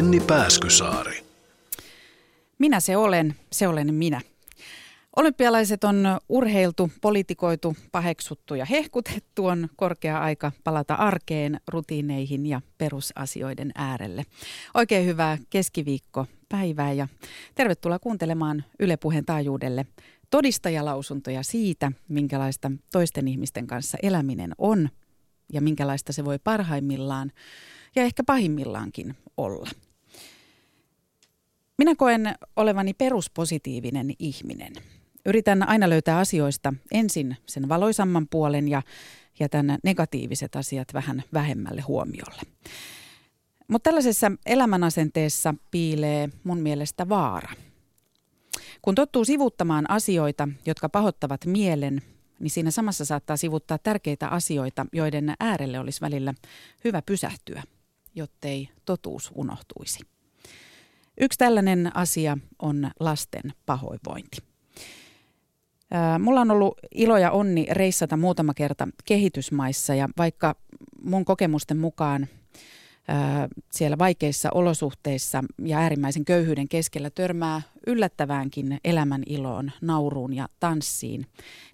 Jenni Pääskysaari. Minä se olen, se olen minä. Olympialaiset on urheiltu, politikoitu, paheksuttu ja hehkutettu. On korkea aika palata arkeen, rutiineihin ja perusasioiden äärelle. Oikein hyvää keskiviikko päivää ja tervetuloa kuuntelemaan Yle Puheen taajuudelle todistajalausuntoja siitä, minkälaista toisten ihmisten kanssa eläminen on ja minkälaista se voi parhaimmillaan ja ehkä pahimmillaankin olla. Minä koen olevani peruspositiivinen ihminen. Yritän aina löytää asioista ensin sen valoisamman puolen ja jätän negatiiviset asiat vähän vähemmälle huomiolle. Mutta tällaisessa elämänasenteessa piilee mun mielestä vaara. Kun tottuu sivuttamaan asioita, jotka pahottavat mielen, niin siinä samassa saattaa sivuttaa tärkeitä asioita, joiden äärelle olisi välillä hyvä pysähtyä, jottei totuus unohtuisi. Yksi tällainen asia on lasten pahoinvointi. Mulla on ollut ilo ja onni reissata muutama kerta kehitysmaissa ja vaikka mun kokemusten mukaan siellä vaikeissa olosuhteissa ja äärimmäisen köyhyyden keskellä törmää yllättäväänkin elämän iloon, nauruun ja tanssiin,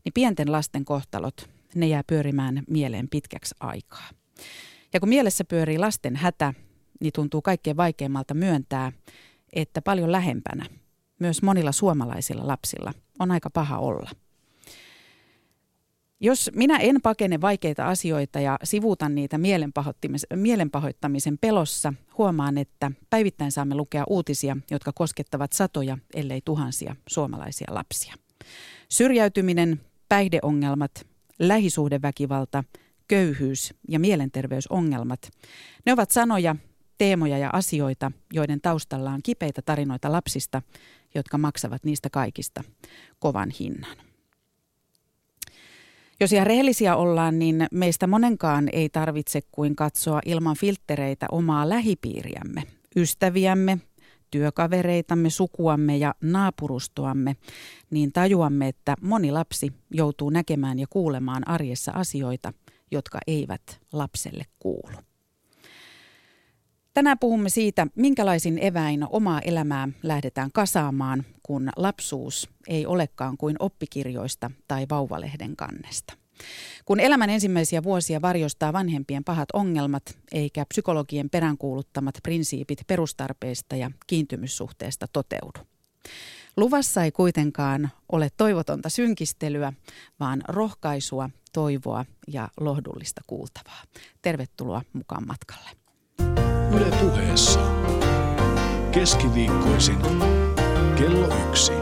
niin pienten lasten kohtalot, ne jää pyörimään mieleen pitkäksi aikaa. Ja kun mielessä pyörii lasten hätä, niin tuntuu kaikkein vaikeimmalta myöntää, että paljon lähempänä, myös monilla suomalaisilla lapsilla, on aika paha olla – jos minä en pakene vaikeita asioita ja sivuutan niitä mielenpahoittamisen pelossa, huomaan, että päivittäin saamme lukea uutisia, jotka koskettavat satoja, ellei tuhansia suomalaisia lapsia. Syrjäytyminen, päihdeongelmat, lähisuhdeväkivalta, köyhyys ja mielenterveysongelmat, ne ovat sanoja, teemoja ja asioita, joiden taustalla on kipeitä tarinoita lapsista, jotka maksavat niistä kaikista kovan hinnan. Jos ihan rehellisiä ollaan, niin meistä monenkaan ei tarvitse kuin katsoa ilman filttereitä omaa lähipiiriämme, ystäviämme, työkavereitamme, sukuamme ja naapurustoamme, niin tajuamme, että moni lapsi joutuu näkemään ja kuulemaan arjessa asioita, jotka eivät lapselle kuulu. Tänään puhumme siitä, minkälaisin eväin omaa elämää lähdetään kasaamaan, kun lapsuus ei olekaan kuin oppikirjoista tai vauvalehden kannesta. Kun elämän ensimmäisiä vuosia varjostaa vanhempien pahat ongelmat, eikä psykologien peräänkuuluttamat prinsiipit perustarpeista ja kiintymyssuhteesta toteudu. Luvassa ei kuitenkaan ole toivotonta synkistelyä, vaan rohkaisua, toivoa ja lohdullista kuultavaa. Tervetuloa mukaan matkalle. Yle puheessa. Keskiviikkoisin kello yksi.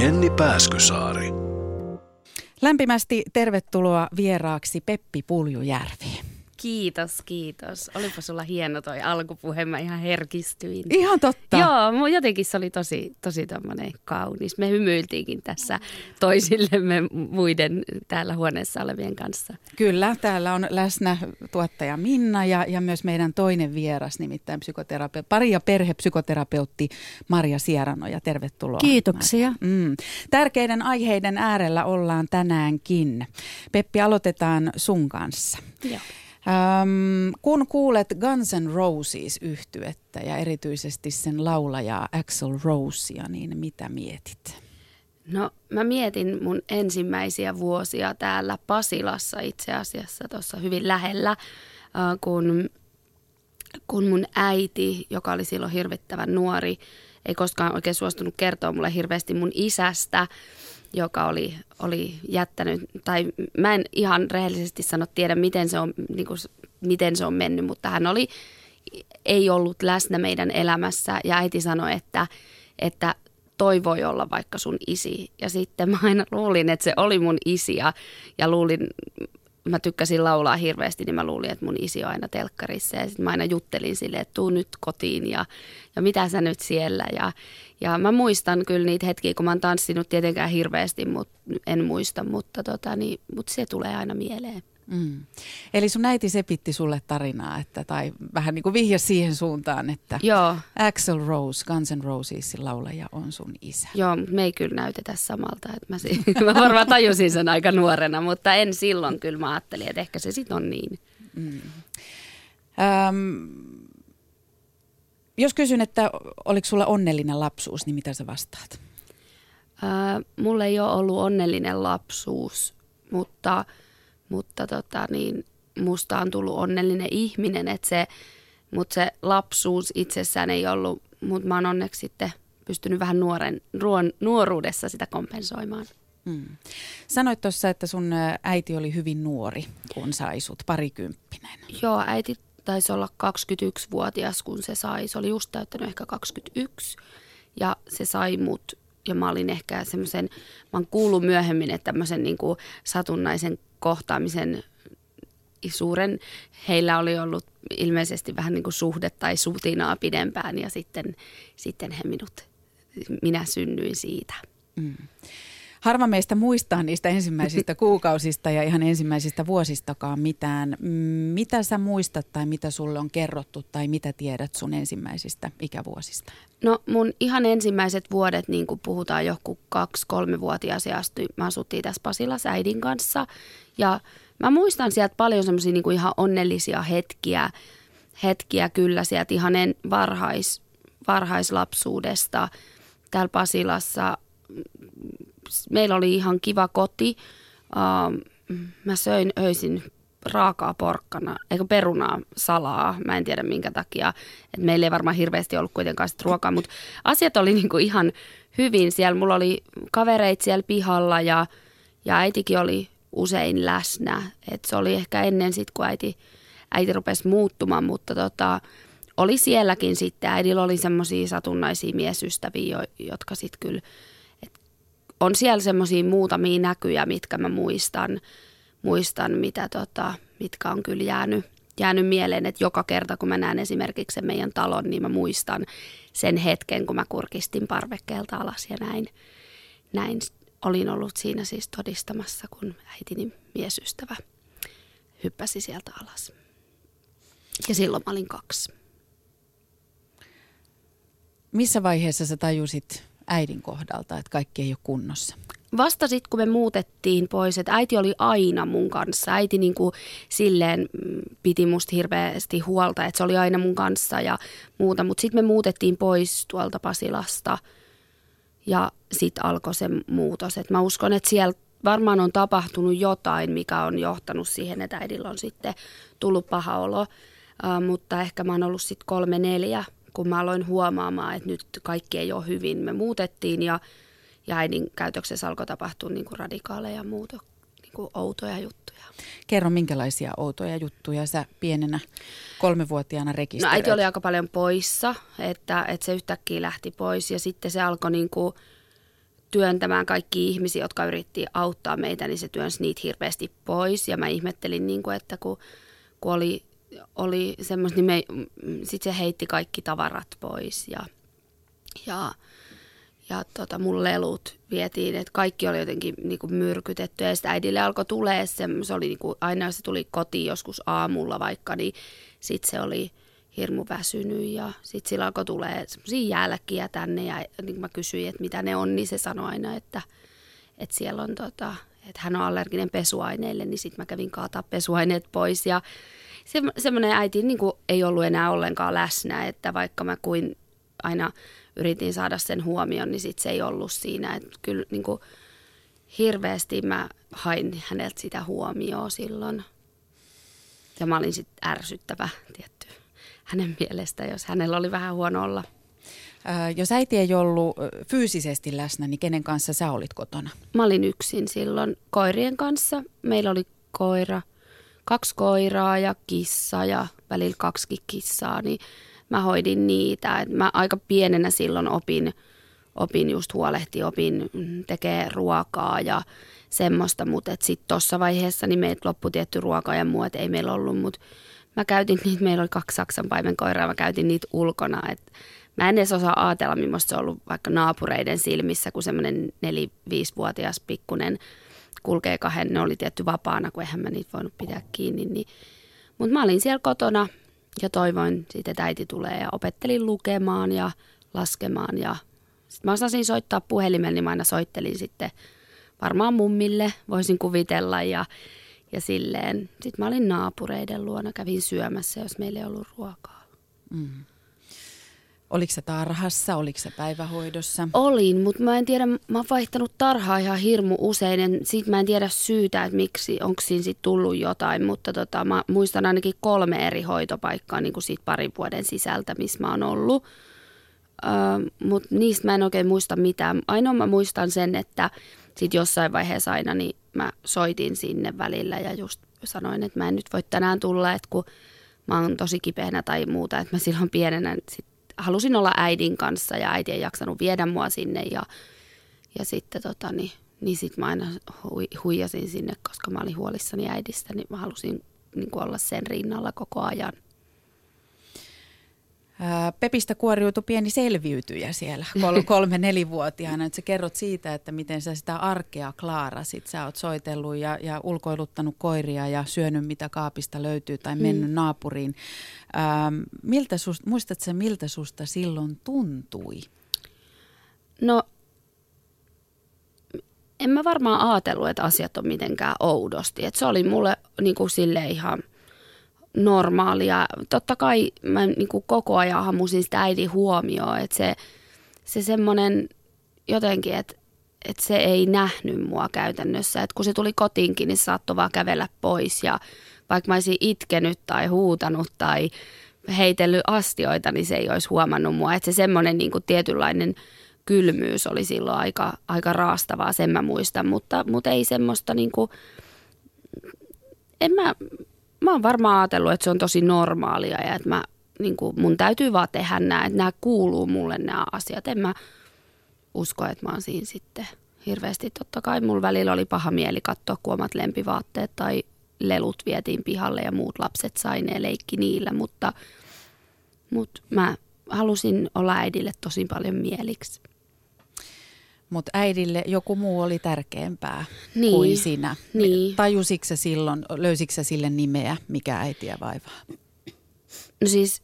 Jenni Pääskysaari. Lämpimästi tervetuloa vieraaksi Peppi Puljujärvi. Kiitos, kiitos. Olipa sulla hieno toi alkupuhe, mä ihan herkistyin. Ihan totta. Joo, jotenkin se oli tosi, tosi tämmöinen kaunis. Me hymyiltiinkin tässä toisillemme muiden täällä huoneessa olevien kanssa. Kyllä, täällä on läsnä tuottaja Minna ja, ja myös meidän toinen vieras, nimittäin psykoterape- pari- ja perhepsykoterapeutti Maria Sieranoja. Tervetuloa. Kiitoksia. Mm. Tärkeiden aiheiden äärellä ollaan tänäänkin. Peppi, aloitetaan sun kanssa. Joo. Ähm, kun kuulet Guns N' Roses yhtyettä ja erityisesti sen laulajaa Axel Rosea, niin mitä mietit? No mä mietin mun ensimmäisiä vuosia täällä Pasilassa itse asiassa tuossa hyvin lähellä, äh, kun, kun mun äiti, joka oli silloin hirvittävän nuori, ei koskaan oikein suostunut kertoa mulle hirveästi mun isästä, joka oli, oli jättänyt, tai mä en ihan rehellisesti sano tiedä, miten se on, niin kuin, miten se on mennyt, mutta hän oli, ei ollut läsnä meidän elämässä ja äiti sanoi, että, että toi voi olla vaikka sun isi. Ja sitten mä aina luulin, että se oli mun isi ja, ja luulin, mä tykkäsin laulaa hirveästi, niin mä luulin, että mun isi on aina telkkarissa. Ja sitten mä aina juttelin sille, että tuu nyt kotiin ja, ja mitä sä nyt siellä. Ja, ja mä muistan kyllä niitä hetkiä, kun mä oon tanssinut tietenkään hirveästi, mutta en muista, mutta, tota, niin, mutta se tulee aina mieleen. Mm. Eli sun äiti sepitti sulle tarinaa, että, tai vähän niin kuin vihja siihen suuntaan, että Joo. Axel Rose, Guns N' Rosesin laulaja on sun isä. Joo, me ei kyllä näytetä samalta. Että mä, si- mä varmaan tajusin sen aika nuorena, mutta en silloin kyllä. Mä ajattelin, että ehkä se sitten on niin. Mm. Öm, jos kysyn, että oliko sulla onnellinen lapsuus, niin mitä sä vastaat? Ää, mulla ei ole ollut onnellinen lapsuus, mutta, mutta tota, niin, musta on tullut onnellinen ihminen. Että se, mutta se lapsuus itsessään ei ollut, mutta mä oon onneksi sitten pystynyt vähän nuoren, ruon, nuoruudessa sitä kompensoimaan. Mm. Sanoit tuossa, että sun äiti oli hyvin nuori, kun sai sut parikymppinen. Joo, äiti taisi olla 21-vuotias, kun se sai. Se oli just täyttänyt ehkä 21 ja se sai mut ja mä olin ehkä semmoisen, mä oon kuullut myöhemmin, että tämmöisen niin kuin satunnaisen kohtaamisen suuren, heillä oli ollut ilmeisesti vähän niin kuin suhde tai sutinaa pidempään ja sitten, sitten he minut, minä synnyin siitä. Mm. Harva meistä muistaa niistä ensimmäisistä kuukausista ja ihan ensimmäisistä vuosistakaan mitään. Mitä sä muistat tai mitä sulle on kerrottu tai mitä tiedät sun ensimmäisistä ikävuosista? No mun ihan ensimmäiset vuodet, niin kuin puhutaan joku kaksi-kolme-vuotias ja astui, mä asuttiin tässä Pasilassa äidin kanssa. Ja mä muistan sieltä paljon semmoisia niin ihan onnellisia hetkiä, hetkiä kyllä sieltä ihan en varhais, varhaislapsuudesta täällä Pasilassa meillä oli ihan kiva koti. Uh, mä söin öisin raakaa porkkana, eikö perunaa salaa, mä en tiedä minkä takia. Et meillä ei varmaan hirveästi ollut kuitenkaan sit ruokaa, mutta asiat oli niinku ihan hyvin siellä. Mulla oli kavereit siellä pihalla ja, ja äitikin oli usein läsnä. Et se oli ehkä ennen sitten, kun äiti, äiti rupesi muuttumaan, mutta tota, oli sielläkin sitten. Äidillä oli semmoisia satunnaisia miesystäviä, jotka sitten kyllä – on siellä semmoisia muutamia näkyjä, mitkä mä muistan, muistan mitä tota, mitkä on kyllä jäänyt, jäänyt mieleen, että joka kerta kun mä näen esimerkiksi sen meidän talon, niin mä muistan sen hetken, kun mä kurkistin parvekkeelta alas ja näin, näin olin ollut siinä siis todistamassa, kun äitini miesystävä hyppäsi sieltä alas. Ja silloin mä olin kaksi. Missä vaiheessa sä tajusit äidin kohdalta, että kaikki ei ole kunnossa? Vasta sitten, kun me muutettiin pois, että äiti oli aina mun kanssa. Äiti niin kuin silleen mm, piti musta hirveästi huolta, että se oli aina mun kanssa ja muuta. Mutta sitten me muutettiin pois tuolta Pasilasta ja sitten alkoi se muutos. Et mä uskon, että siellä varmaan on tapahtunut jotain, mikä on johtanut siihen, että äidillä on sitten tullut paha olo. Uh, mutta ehkä mä oon ollut sitten kolme neljä kun mä aloin huomaamaan, että nyt kaikki ei ole hyvin. Me muutettiin ja, ja äidin käytöksessä alkoi tapahtua niin kuin radikaaleja muuto, niin kuin outoja juttuja. Kerro, minkälaisia outoja juttuja sä pienenä kolmevuotiaana rekisteröit? No äiti oli aika paljon poissa, että, että se yhtäkkiä lähti pois ja sitten se alkoi niin kuin työntämään kaikki ihmisiä, jotka yritti auttaa meitä, niin se työnsi niitä hirveästi pois. Ja mä ihmettelin, niin kuin, että kun, kun oli oli semmoista, niin me, sit se heitti kaikki tavarat pois ja, ja, ja tota, mun lelut vietiin, että kaikki oli jotenkin niin kuin myrkytetty ja sitten äidille alkoi tulee se, se oli niin kuin, aina jos se tuli kotiin joskus aamulla vaikka, niin sitten se oli hirmu väsynyt ja sitten sillä alkoi tulee semmoisia jälkiä tänne ja niin kuin mä kysyin, että mitä ne on, niin se sanoi aina, että, että siellä on tota, että hän on allerginen pesuaineille, niin sitten mä kävin kaataa pesuaineet pois ja se, semmoinen äiti niin kuin ei ollut enää ollenkaan läsnä, että vaikka mä kuin aina yritin saada sen huomion, niin sit se ei ollut siinä. Että kyllä niin kuin hirveästi mä hain häneltä sitä huomioon silloin. Ja mä olin sitten ärsyttävä tietty hänen mielestä, jos hänellä oli vähän huono olla. Ää, jos äiti ei ollut fyysisesti läsnä, niin kenen kanssa sä olit kotona? Mä olin yksin silloin koirien kanssa. Meillä oli koira – kaksi koiraa ja kissa ja välillä kaksi kissaa, niin mä hoidin niitä. Et mä aika pienenä silloin opin, opin just huolehti, opin tekee ruokaa ja semmoista, mutta sitten tuossa vaiheessa niin meiltä loppui tietty ruoka ja muu, ei meillä ollut, mutta mä käytin niitä, meillä oli kaksi saksanpaimen koiraa, mä käytin niitä ulkona, et mä en edes osaa ajatella, millaista se on ollut vaikka naapureiden silmissä, kun semmoinen neli-viisivuotias pikkunen kulkee kahden, ne oli tietty vapaana, kun eihän mä niitä voinut pitää kiinni. Niin. Mutta mä olin siellä kotona ja toivoin sitten, että äiti tulee ja opettelin lukemaan ja laskemaan. Ja sitten mä osasin soittaa puhelimen, niin mä aina soittelin sitten varmaan mummille, voisin kuvitella ja, ja silleen. Sitten mä olin naapureiden luona, kävin syömässä, jos meillä ei ollut ruokaa. Mm. Oliko se tarhassa, oliko se päivähoidossa? Olin, mutta mä en tiedä, mä oon vaihtanut tarhaa ihan hirmu usein. En, sit mä en tiedä syytä, että miksi, onko siinä sit tullut jotain, mutta tota, mä muistan ainakin kolme eri hoitopaikkaa niin kuin siitä parin vuoden sisältä, missä mä oon ollut. Öö, mutta niistä mä en oikein muista mitään. Ainoa mä muistan sen, että sit jossain vaiheessa aina niin mä soitin sinne välillä ja just sanoin, että mä en nyt voi tänään tulla, että kun mä oon tosi kipeänä tai muuta, että mä silloin pienenä sit halusin olla äidin kanssa ja äiti ei jaksanut viedä mua sinne ja, ja sitten tota, niin, niin sit mä aina hui, huijasin sinne, koska mä olin huolissani äidistä, niin mä halusin niin olla sen rinnalla koko ajan. Pepistä kuoriutui pieni selviytyjä siellä kol- kolme nelivuotiaana. Että sä kerrot siitä, että miten sä sitä arkea klaarasit. Sä oot soitellut ja, ja ulkoiluttanut koiria ja syönyt mitä kaapista löytyy tai mennyt mm. naapuriin. Ähm, miltä sust, muistatko miltä susta silloin tuntui? No en mä varmaan ajatellut, että asiat on mitenkään oudosti. Et se oli mulle niin kuin sille ihan – normaalia. Totta kai mä niin kuin koko ajan hamusin sitä äidin huomioon, että se, se semmoinen jotenkin, että että se ei nähnyt mua käytännössä. Että kun se tuli kotiinkin, niin se saattoi vaan kävellä pois. Ja vaikka mä olisin itkenyt tai huutanut tai heitellyt astioita, niin se ei olisi huomannut mua. Että se semmoinen niin kuin tietynlainen kylmyys oli silloin aika, aika raastavaa, sen mä muistan. Mutta, mutta ei semmoista niin kuin, en mä, mä oon varmaan ajatellut, että se on tosi normaalia ja että mä, niin kuin, mun täytyy vaan tehdä nämä, että nämä kuuluu mulle nämä asiat. En mä usko, että mä oon siinä sitten hirveästi. Totta kai mulla välillä oli paha mieli katsoa, kun omat lempivaatteet tai lelut vietiin pihalle ja muut lapset sai ne leikki niillä, mutta, mutta mä halusin olla äidille tosi paljon mieliksi. Mutta äidille joku muu oli tärkeämpää niin, kuin sinä. Niin. Tajusitko silloin, löysitkö sille nimeä, mikä äitiä vaivaa? No siis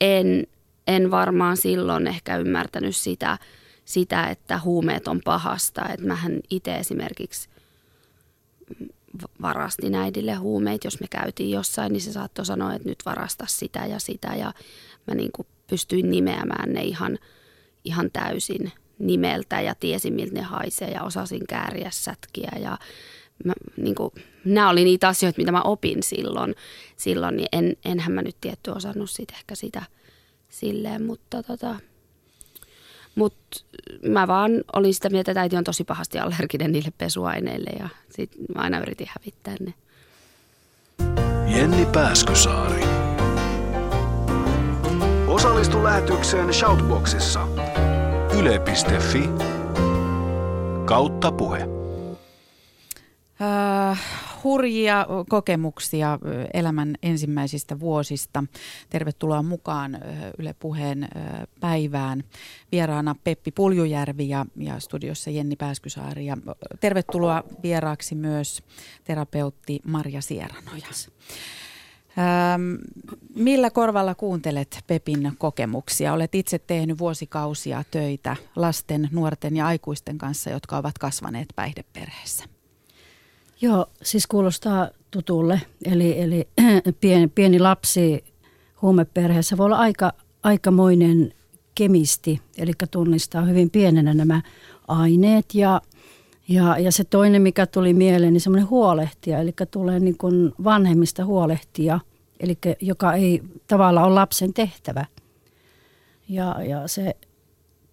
en, en varmaan silloin ehkä ymmärtänyt sitä, sitä, että huumeet on pahasta. Että mähän itse esimerkiksi varastin äidille huumeet. Jos me käytiin jossain, niin se saattoi sanoa, että nyt varasta sitä ja sitä. Ja mä niin kuin pystyin nimeämään ne ihan, ihan täysin – nimeltä ja tiesin, miltä ne haisee ja osasin kääriä sätkiä ja mä, niin kuin, nämä oli niitä asioita, mitä mä opin silloin, silloin niin en, enhän mä nyt tietty osannut sit ehkä sitä silleen, mutta tota, mut mä vaan olin sitä mieltä, että äiti on tosi pahasti allerginen niille pesuaineille ja sit mä aina yritin hävittää ne. Jenni Pääskysaari. Osallistu lähetykseen Shoutboxissa yle.fi kautta puhe. Uh, hurjia kokemuksia elämän ensimmäisistä vuosista. Tervetuloa mukaan Yle Puheen päivään. Vieraana Peppi Puljujärvi ja, ja studiossa Jenni Pääskysaari. Ja tervetuloa vieraaksi myös terapeutti Marja Sieranojas. Ähm, millä korvalla kuuntelet Pepin kokemuksia? Olet itse tehnyt vuosikausia töitä lasten, nuorten ja aikuisten kanssa, jotka ovat kasvaneet päihdeperheessä. Joo, siis kuulostaa tutulle. Eli, eli pieni, pieni lapsi huumeperheessä voi olla aika, aikamoinen kemisti, eli tunnistaa hyvin pienenä nämä aineet ja ja, ja se toinen, mikä tuli mieleen, niin semmoinen huolehtija, eli tulee niin kuin vanhemmista huolehtia, eli joka ei tavallaan ole lapsen tehtävä. Ja, ja se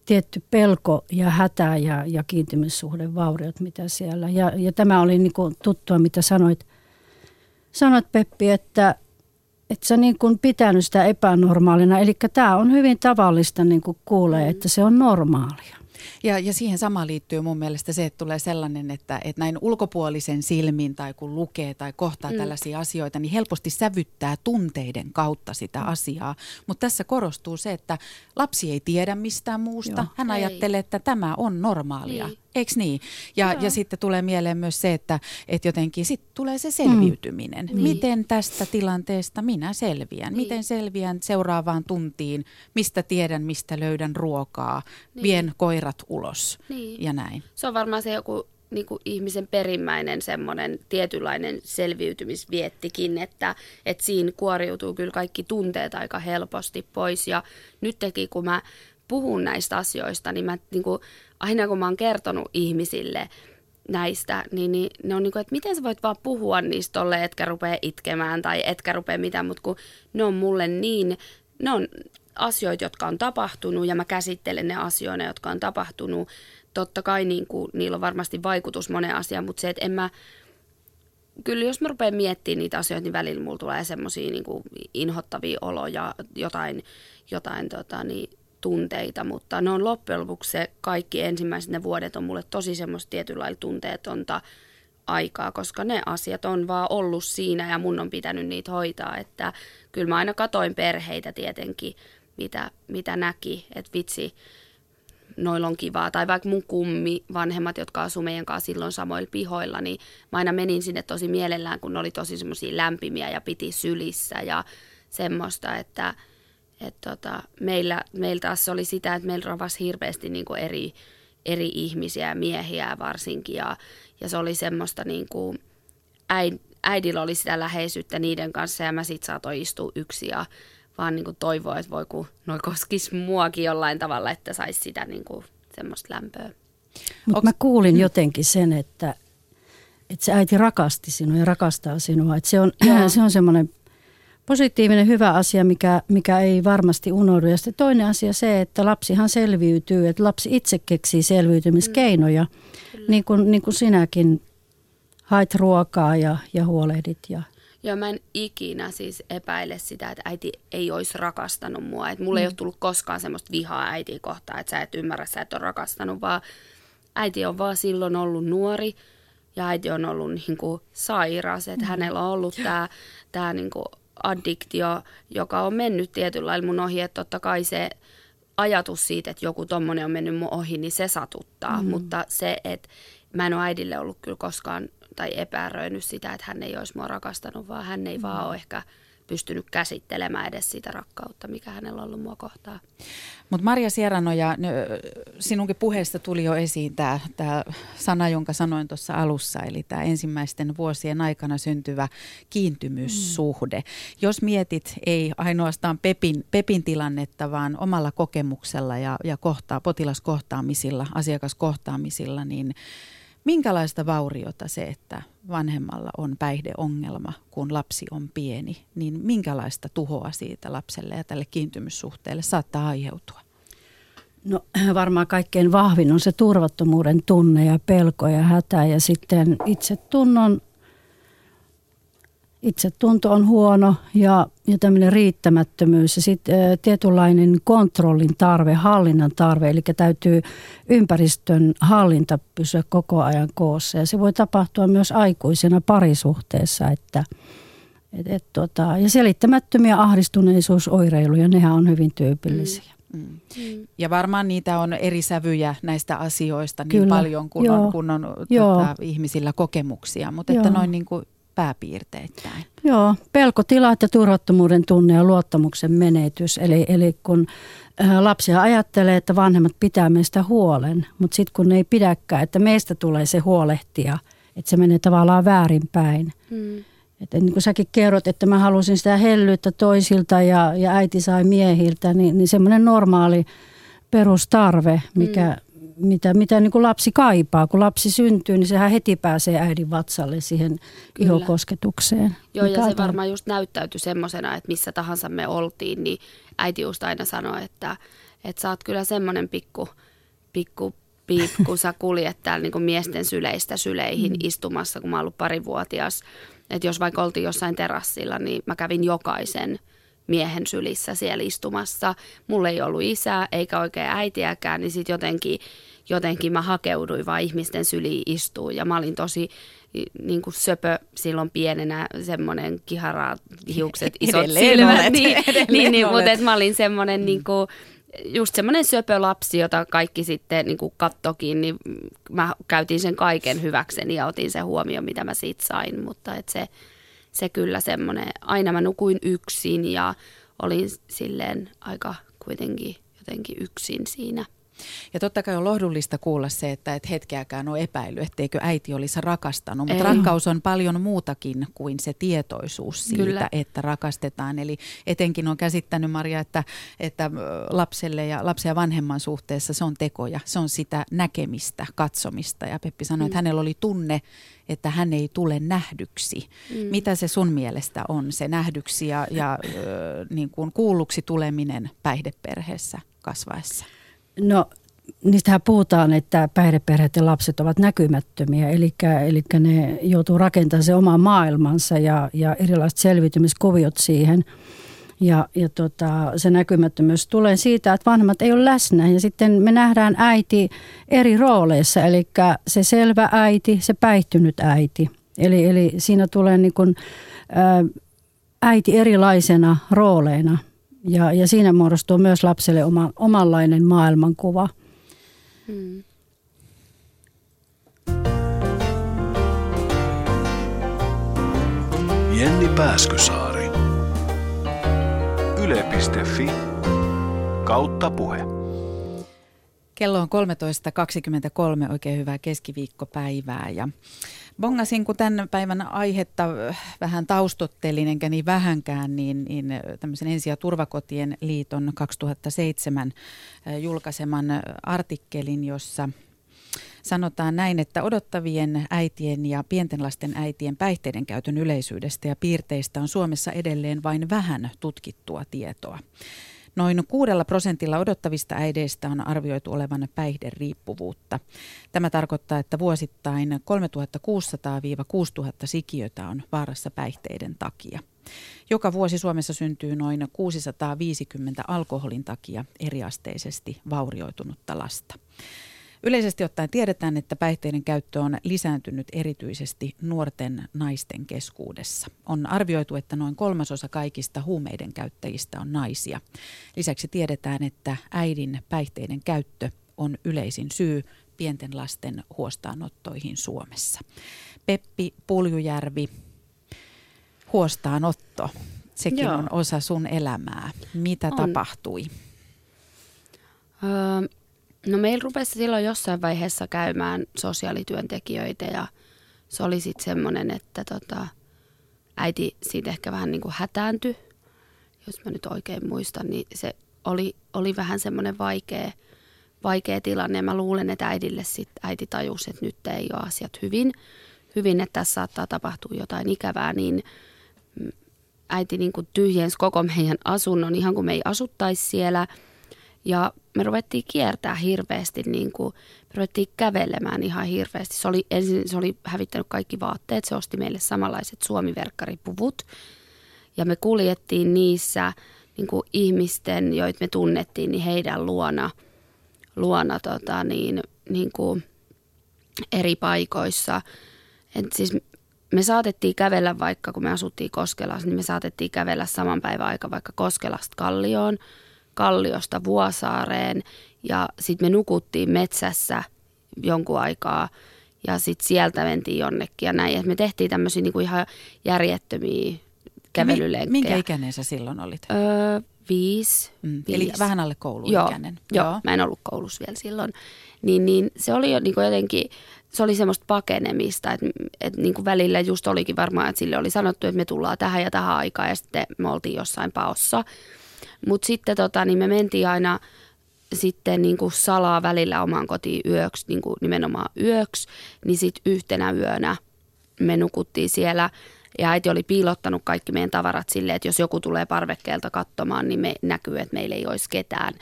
tietty pelko ja hätä ja, ja kiintymyssuhden vauriot, mitä siellä. Ja, ja tämä oli niin kuin tuttua, mitä sanoit, sanoit Peppi, että, että sä niin kuin pitänyt sitä epänormaalina. Eli tämä on hyvin tavallista niin kuin kuulee, että se on normaalia. Ja, ja siihen sama liittyy mun mielestä se, että tulee sellainen, että, että näin ulkopuolisen silmin tai kun lukee tai kohtaa mm. tällaisia asioita, niin helposti sävyttää tunteiden kautta sitä mm. asiaa. Mutta tässä korostuu se, että lapsi ei tiedä mistään muusta. Joo. Hän ei. ajattelee, että tämä on normaalia. Niin. Eikö niin? Ja, ja sitten tulee mieleen myös se, että, että jotenkin sitten tulee se selviytyminen. Mm. Miten tästä tilanteesta minä selviän? Niin. Miten selviän seuraavaan tuntiin? Mistä tiedän, mistä löydän ruokaa? Niin. Vien koirat ulos niin. ja näin. Se on varmaan se joku niin kuin ihmisen perimmäinen semmoinen tietynlainen selviytymisviettikin, että, että siinä kuoriutuu kyllä kaikki tunteet aika helposti pois. Ja nyt teki, kun mä puhun näistä asioista, niin mä niin kuin, aina kun mä oon kertonut ihmisille näistä, niin, niin ne on niin kuin, että miten sä voit vaan puhua niistä tolle, etkä rupea itkemään tai etkä rupea mitään, mutta kun ne on mulle niin, ne on asioita, jotka on tapahtunut ja mä käsittelen ne asioita, jotka on tapahtunut. Totta kai niin kuin, niillä on varmasti vaikutus moneen asiaan, mutta se, että en mä, kyllä jos mä rupean miettimään niitä asioita, niin välillä mulla tulee semmoisia niin inhottavia oloja, jotain, jotain tota, niin, tunteita, mutta ne on loppujen lopuksi se kaikki ensimmäiset ne vuodet on mulle tosi semmoista tietynlailla tunteetonta aikaa, koska ne asiat on vaan ollut siinä ja mun on pitänyt niitä hoitaa, että kyllä mä aina katoin perheitä tietenkin, mitä, mitä näki, että vitsi, noilla on kivaa. Tai vaikka mun kummi, vanhemmat, jotka asuu meidän kanssa silloin samoilla pihoilla, niin mä aina menin sinne tosi mielellään, kun ne oli tosi semmoisia lämpimiä ja piti sylissä ja semmoista, että – et tota, meillä, meillä taas oli sitä, että meillä ravasi hirveästi niin kuin eri, eri ihmisiä, miehiä varsinkin. Ja, ja se oli semmoista, niin kuin, äid, äidillä oli sitä läheisyyttä niiden kanssa ja mä sitten saatoin istua yksi ja vaan niin kuin toivoa, että voi kun noi koskisi muakin jollain tavalla, että saisi sitä niin kuin, semmoista lämpöä. Mutta mä kuulin jotenkin sen, että, että se äiti rakasti sinua ja rakastaa sinua. Että se on, se on semmoinen positiivinen hyvä asia, mikä, mikä ei varmasti unohdu. Ja sitten toinen asia se, että lapsihan selviytyy, että lapsi itse keksii selviytymiskeinoja, mm. niin, kuin, niin kuin sinäkin hait ruokaa ja, ja huolehdit. Ja... Joo, mä en ikinä siis epäile sitä, että äiti ei olisi rakastanut mua. Että mulle mm. ei ole tullut koskaan semmoista vihaa äitiä kohtaan, että sä et ymmärrä, sä et ole rakastanut, vaan äiti on vaan silloin ollut nuori ja äiti on ollut niin kuin sairas, että mm. hänellä on ollut tämä tää niin kuin addiktio, joka on mennyt tietyllä lailla mun ohi, että totta kai se ajatus siitä, että joku tommonen on mennyt mun ohi, niin se satuttaa, mm. mutta se, että mä en ole äidille ollut kyllä koskaan tai epäröinyt sitä, että hän ei olisi mua rakastanut, vaan hän ei mm. vaan ole ehkä pystynyt käsittelemään edes sitä rakkautta, mikä hänellä on ollut mua kohtaan. Mutta Maria Sieranoja, sinunkin puheesta tuli jo esiin tämä, tämä sana, jonka sanoin tuossa alussa, eli tämä ensimmäisten vuosien aikana syntyvä kiintymyssuhde. Mm. Jos mietit ei ainoastaan Pepin, Pepin tilannetta, vaan omalla kokemuksella ja, ja kohtaa, potilaskohtaamisilla, asiakaskohtaamisilla, niin minkälaista vauriota se, että vanhemmalla on päihdeongelma, kun lapsi on pieni, niin minkälaista tuhoa siitä lapselle ja tälle kiintymyssuhteelle saattaa aiheutua? No varmaan kaikkein vahvin on se turvattomuuden tunne ja pelko ja hätä ja sitten itsetunnon itsetunto on huono ja, ja tämmöinen riittämättömyys ja sitten tietynlainen kontrollin tarve, hallinnan tarve, eli täytyy ympäristön hallinta pysyä koko ajan koossa ja se voi tapahtua myös aikuisena parisuhteessa, että et, et, tota, ja selittämättömiä ahdistuneisuusoireiluja, nehän on hyvin tyypillisiä. Mm. Mm. Ja varmaan niitä on eri sävyjä näistä asioista niin Kyllä. paljon, kun Joo. on, kun on tota, ihmisillä kokemuksia, mutta että noin niin kuin pääpiirteittäin? Joo, pelkotilat ja turvattomuuden tunne ja luottamuksen menetys. Eli, eli kun äh, lapsia ajattelee, että vanhemmat pitää meistä huolen, mutta sitten kun ne ei pidäkään, että meistä tulee se huolehtia, että se menee tavallaan väärinpäin. Mm. Että niin kuin säkin kerrot, että mä halusin sitä hellyyttä toisilta ja, ja äiti sai miehiltä, niin, niin semmoinen normaali perustarve, mikä, mm mitä, mitä niin kuin lapsi kaipaa. Kun lapsi syntyy, niin sehän heti pääsee äidin vatsalle siihen Kyllä. ihokosketukseen. Joo, ja se varmaan just näyttäytyi semmoisena, että missä tahansa me oltiin, niin äiti just aina sanoi, että, että sä oot kyllä semmoinen pikku, pikku piip, kun sä kuljet täällä niin kuin miesten syleistä syleihin mm. istumassa, kun mä oon ollut parivuotias. Että jos vaikka oltiin jossain terassilla, niin mä kävin jokaisen – miehen sylissä siellä istumassa. Mulla ei ollut isää eikä oikein äitiäkään, niin sitten jotenkin, jotenkin mä hakeuduin vaan ihmisten syliin istuun. Ja mä olin tosi niin kuin söpö silloin pienenä, semmoinen kihara, hiukset, isot edelleen silmät. Olet, niin, niin, niin, mutta mä olin semmoinen mm. niin kuin, just semmoinen söpö lapsi, jota kaikki sitten niin kuin kattokin, niin mä käytin sen kaiken hyväkseni ja otin sen huomioon, mitä mä siitä sain. Mutta et se, se kyllä semmoinen, aina mä nukuin yksin ja olin silleen aika kuitenkin jotenkin yksin siinä. Ja totta kai on lohdullista kuulla se, että et hetkeäkään ole epäily, etteikö äiti olisi rakastanut. Mutta rakkaus on paljon muutakin kuin se tietoisuus siitä, Kyllä. että rakastetaan. Eli etenkin on käsittänyt Maria, että, että lapselle ja lapsen ja vanhemman suhteessa se on tekoja. Se on sitä näkemistä, katsomista. Ja Peppi sanoi, mm. että hänellä oli tunne, että hän ei tule nähdyksi. Mm. Mitä se sun mielestä on, se nähdyksi ja, ja äh, niin kuin kuulluksi tuleminen päihdeperheessä kasvaessa? No niistähän puhutaan, että päihdeperheet ja lapset ovat näkymättömiä, eli, eli ne joutuu rakentamaan se oma maailmansa ja, ja erilaiset selviytymiskoviot siihen. Ja, ja tota, se näkymättömyys tulee siitä, että vanhemmat ei ole läsnä ja sitten me nähdään äiti eri rooleissa, eli se selvä äiti, se päihtynyt äiti. Eli, eli siinä tulee niin kuin, ä, äiti erilaisena rooleina ja, ja siinä muodostuu myös lapselle oma, omanlainen maailmankuva – Mm. Jenni Pääskysaari. Yle.fi kautta puhe. Kello on 13.23, oikein hyvää keskiviikkopäivää ja bongasin, kun tämän päivän aihetta vähän taustottelin, enkä niin vähänkään, niin, niin tämmöisen ensi- ja turvakotien liiton 2007 julkaiseman artikkelin, jossa sanotaan näin, että odottavien äitien ja pienten lasten äitien päihteiden käytön yleisyydestä ja piirteistä on Suomessa edelleen vain vähän tutkittua tietoa. Noin kuudella prosentilla odottavista äideistä on arvioitu olevan päihderiippuvuutta. Tämä tarkoittaa, että vuosittain 3600-6000 sikiötä on vaarassa päihteiden takia. Joka vuosi Suomessa syntyy noin 650 alkoholin takia eriasteisesti vaurioitunutta lasta. Yleisesti ottaen tiedetään, että päihteiden käyttö on lisääntynyt erityisesti nuorten naisten keskuudessa. On arvioitu, että noin kolmasosa kaikista huumeiden käyttäjistä on naisia. Lisäksi tiedetään, että äidin päihteiden käyttö on yleisin syy pienten lasten huostaanottoihin Suomessa. Peppi Puljujärvi, huostaanotto, sekin Joo. on osa sun elämää. Mitä on. tapahtui? Öö, No meillä rupesi silloin jossain vaiheessa käymään sosiaalityöntekijöitä ja se oli sitten semmoinen, että tota, äiti siitä ehkä vähän niin kuin hätääntyi, jos mä nyt oikein muistan, niin se oli, oli vähän semmoinen vaikea, vaikea tilanne. Ja mä luulen, että äidille sitten äiti tajusi, että nyt ei ole asiat hyvin, hyvin, että tässä saattaa tapahtua jotain ikävää, niin äiti niin kuin tyhjensi koko meidän asunnon, ihan kuin me ei asuttaisi siellä – ja me ruvettiin kiertää hirveästi, niin kuin, me ruvettiin kävelemään ihan hirveästi. Se oli, ensin se oli hävittänyt kaikki vaatteet, se osti meille samanlaiset suomiverkkaripuvut. Ja me kuljettiin niissä niin kuin ihmisten, joita me tunnettiin, niin heidän luona, luona tota, niin, niin kuin eri paikoissa. Et siis me saatettiin kävellä vaikka, kun me asuttiin Koskelassa, niin me saatettiin kävellä saman päivän aika vaikka Koskelasta Kallioon – Kalliosta Vuosaareen ja sitten me nukuttiin metsässä jonkun aikaa ja sitten sieltä mentiin jonnekin ja näin. Et me tehtiin tämmöisiä niinku ihan järjettömiä kävelylenkkejä. Minkä ikäinen sä silloin olit? Öö, viisi, mm, viisi. Eli vähän alle kouluikäinen. Joo, joo, mä en ollut koulussa vielä silloin. Niin, niin se oli jo niin kuin jotenkin, se oli semmoista pakenemista, että, että niin kuin välillä just olikin varmaan, että sille oli sanottu, että me tullaan tähän ja tähän aikaan ja sitten me oltiin jossain paossa. Mutta sitten tota, niin me mentiin aina sitten niin kuin salaa välillä omaan kotiin yöksi, niin kuin nimenomaan yöksi, niin sitten yhtenä yönä me nukuttiin siellä ja äiti oli piilottanut kaikki meidän tavarat silleen, että jos joku tulee parvekkeelta katsomaan, niin me näkyy, että meillä ei olisi ketään.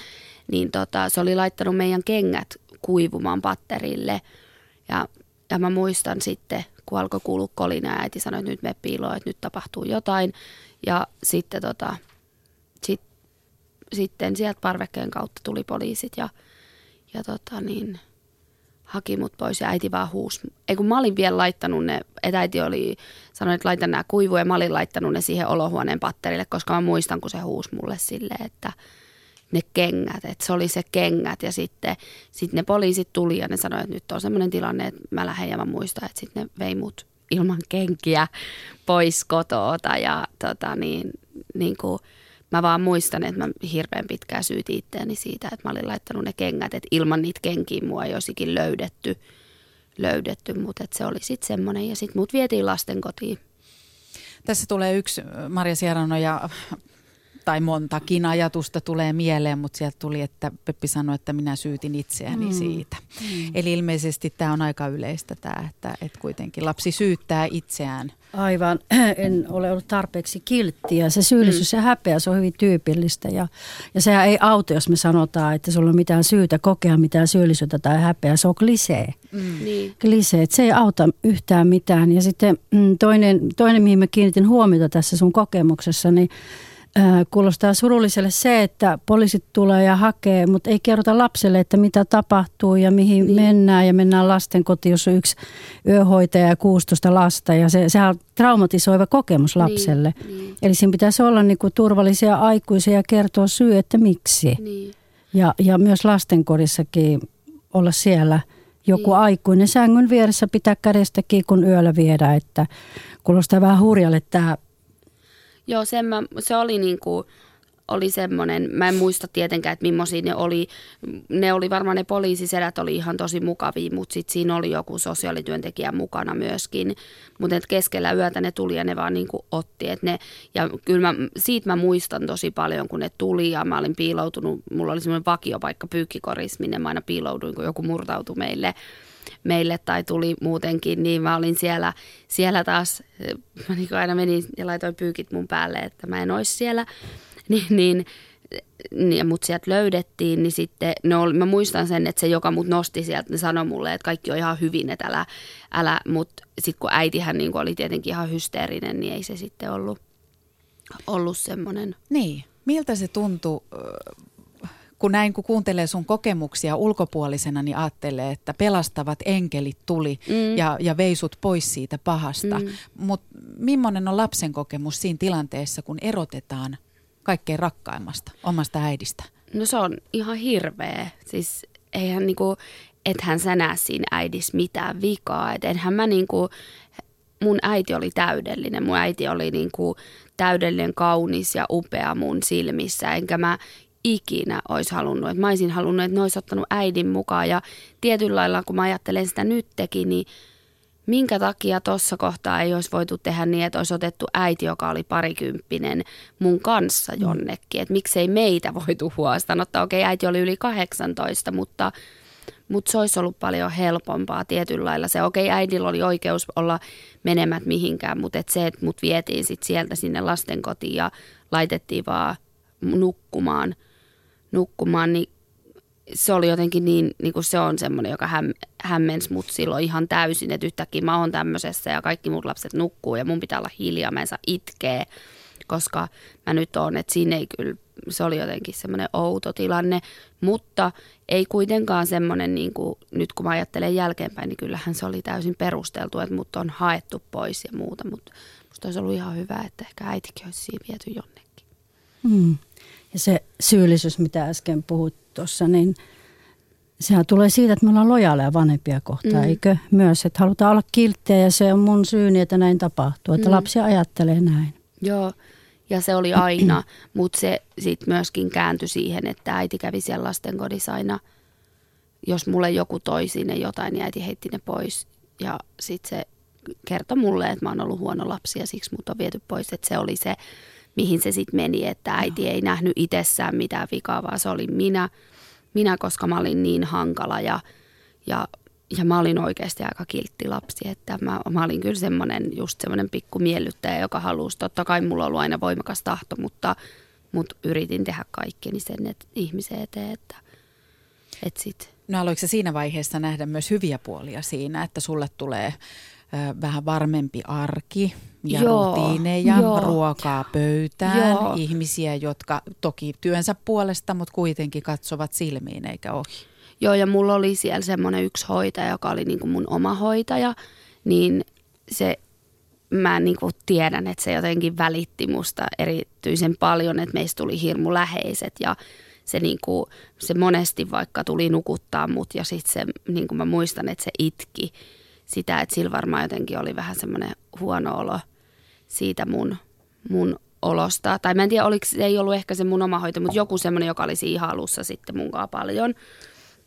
Niin tota, se oli laittanut meidän kengät kuivumaan patterille ja, ja mä muistan sitten, kun alkoi kuulua kolina ja äiti sanoi, että nyt me piiloon, että nyt tapahtuu jotain. Ja sitten tota, sitten sieltä parvekkeen kautta tuli poliisit ja, ja tota niin, haki mut pois ja äiti vaan huusi. Ei kun mä olin vielä laittanut ne, että äiti oli sanonut, että laitan nämä kuivuja ja mä olin laittanut ne siihen olohuoneen patterille, koska mä muistan, kun se huusi mulle silleen, että, ne kengät, että se oli se kengät ja sitten sit ne poliisit tuli ja ne sanoi, että nyt on sellainen tilanne, että mä lähden ja mä muistan, että sitten ne vei mut ilman kenkiä pois kotoota ja tota niin, niin kuin, mä vaan muistan, että mä hirveän pitkään syytin itteeni siitä, että mä olin laittanut ne kengät, että ilman niitä kenkiä mua ei olisikin löydetty, löydetty mutta se oli sitten semmoinen ja sitten mut vietiin lastenkotiin. Tässä tulee yksi Maria Sierano ja tai montakin ajatusta tulee mieleen, mutta sieltä tuli, että Peppi sanoi, että minä syytin itseäni mm. siitä. Mm. Eli ilmeisesti tämä on aika yleistä tämä, että, että kuitenkin lapsi syyttää itseään. Aivan, en ole ollut tarpeeksi kilttiä. Se syyllisyys mm. ja häpeä, se on hyvin tyypillistä ja, ja sehän ei auta, jos me sanotaan, että sulla on mitään syytä kokea mitään syyllisyyttä tai häpeää. Se on klisee. Mm. Niin. Klisee, se ei auta yhtään mitään. Ja sitten mm, toinen, toinen, mihin mä kiinnitin huomiota tässä sun kokemuksessa, niin Kuulostaa surulliselle se, että poliisit tulee ja hakee, mutta ei kerrota lapselle, että mitä tapahtuu ja mihin niin. mennään. Ja mennään lastenkotiin, jos on yksi yöhoitaja ja 16 lasta. Ja se, sehän on traumatisoiva kokemus niin, lapselle. Niin, niin. Eli siinä pitäisi olla niinku turvallisia aikuisia ja kertoa syy, että miksi. Niin. Ja, ja myös lastenkodissakin olla siellä joku niin. aikuinen sängyn vieressä pitää kädestäkin, kun yöllä viedä. Että kuulostaa vähän hurjalle tämä Joo, sen mä, se oli niin kuin, oli semmoinen, mä en muista tietenkään, että millaisia ne oli. Ne oli varmaan ne poliisisedät oli ihan tosi mukavia, mutta sitten siinä oli joku sosiaalityöntekijä mukana myöskin. Mutta keskellä yötä ne tuli ja ne vaan niinku otti. Et ne, ja kyllä mä, siitä mä muistan tosi paljon, kun ne tuli ja mä olin piiloutunut, mulla oli semmoinen vakiopaikka pyykkikorissa, minne mä aina piilouduin, kun joku murtautui meille meille tai tuli muutenkin, niin mä olin siellä, siellä taas, mä niin aina menin ja laitoin pyykit mun päälle, että mä en olisi siellä, niin, niin ja mut sieltä löydettiin, niin sitten, no, mä muistan sen, että se, joka mut nosti sieltä, ne sanoi mulle, että kaikki on ihan hyvin, että älä, älä mutta sitten kun äitihän niin oli tietenkin ihan hysteerinen, niin ei se sitten ollut, ollut semmoinen. Niin, miltä se tuntui kun näin kun kuuntelee sun kokemuksia ulkopuolisena, niin ajattelee, että pelastavat enkelit tuli mm. ja, ja veisut pois siitä pahasta. Mm. Mutta millainen on lapsen kokemus siinä tilanteessa, kun erotetaan kaikkein rakkaimmasta, omasta äidistä? No se on ihan hirveä. Siis eihän niinku, ethän sä näe siinä äidissä mitään vikaa. Et enhän mä niinku, mun äiti oli täydellinen. Mun äiti oli niinku täydellinen, kaunis ja upea mun silmissä. Enkä mä ikinä olisi halunnut. Että mä olisin halunnut, että ne olisi ottanut äidin mukaan. Ja tietyllä lailla, kun mä ajattelen sitä nytkin, niin minkä takia tuossa kohtaa ei olisi voitu tehdä niin, että olisi otettu äiti, joka oli parikymppinen mun kanssa mm. jonnekin. Että miksei meitä voitu huostaanottaa. Okei, äiti oli yli 18, mutta, mutta se olisi ollut paljon helpompaa tietyllä lailla. Se okei, äidillä oli oikeus olla menemät mihinkään, mutta et se, että mut vietiin sit sieltä sinne lastenkotiin ja laitettiin vaan nukkumaan – nukkumaan, niin se oli jotenkin niin, niin kuin se on semmoinen, joka häm, hämmensi mut silloin ihan täysin, että yhtäkkiä mä oon tämmöisessä ja kaikki muut lapset nukkuu ja mun pitää olla hiljaa, mä en saa itkeä, koska mä nyt oon, että siinä ei kyllä, se oli jotenkin semmoinen outo tilanne, mutta ei kuitenkaan semmoinen, niin kuin, nyt kun mä ajattelen jälkeenpäin, niin kyllähän se oli täysin perusteltu, että mut on haettu pois ja muuta, mutta musta olisi ollut ihan hyvä, että ehkä äitikin olisi siinä viety jonnekin. Mm. Ja se syyllisyys, mitä äsken puhut tuossa, niin sehän tulee siitä, että me ollaan lojaaleja vanhempia kohtaan, mm. eikö? Myös, että halutaan olla kilttejä ja se on mun syyni, että näin tapahtuu, että mm. lapsi ajattelee näin. Joo, ja se oli aina, mutta se sitten myöskin kääntyi siihen, että äiti kävi siellä lastenkodissa aina, jos mulle joku toi sinne jotain, niin äiti heitti ne pois. Ja sitten se kertoi mulle, että mä oon ollut huono lapsi ja siksi mut on viety pois, että se oli se mihin se sitten meni, että äiti ei nähnyt itsessään mitään vikaa, vaan se oli minä, minä koska mä olin niin hankala ja, ja, ja mä olin oikeasti aika kiltti lapsi, että mä, mä olin kyllä semmoinen, just semmoinen pikku miellyttäjä, joka halusi, totta kai mulla on ollut aina voimakas tahto, mutta, mutta yritin tehdä kaikkeni sen että ihmisen eteen, että, että sit. No aloiko siinä vaiheessa nähdä myös hyviä puolia siinä, että sulle tulee vähän varmempi arki ja joo, rutiineja, joo. ruokaa pöytään, joo. ihmisiä, jotka toki työnsä puolesta, mutta kuitenkin katsovat silmiin eikä ohi. Joo, ja mulla oli siellä semmoinen yksi hoitaja, joka oli niin kuin mun oma hoitaja, niin se, mä niin kuin tiedän, että se jotenkin välitti musta erityisen paljon, että meistä tuli hirmu läheiset ja se, niin kuin, se monesti vaikka tuli nukuttaa mut ja sitten se, niin kuin mä muistan, että se itki sitä, että sillä varmaan jotenkin oli vähän semmoinen huono olo siitä mun, mun olosta. Tai mä en tiedä, oliko, se ei ollut ehkä se mun oma hoito, mutta joku semmoinen, joka oli siinä alussa sitten munkaan paljon,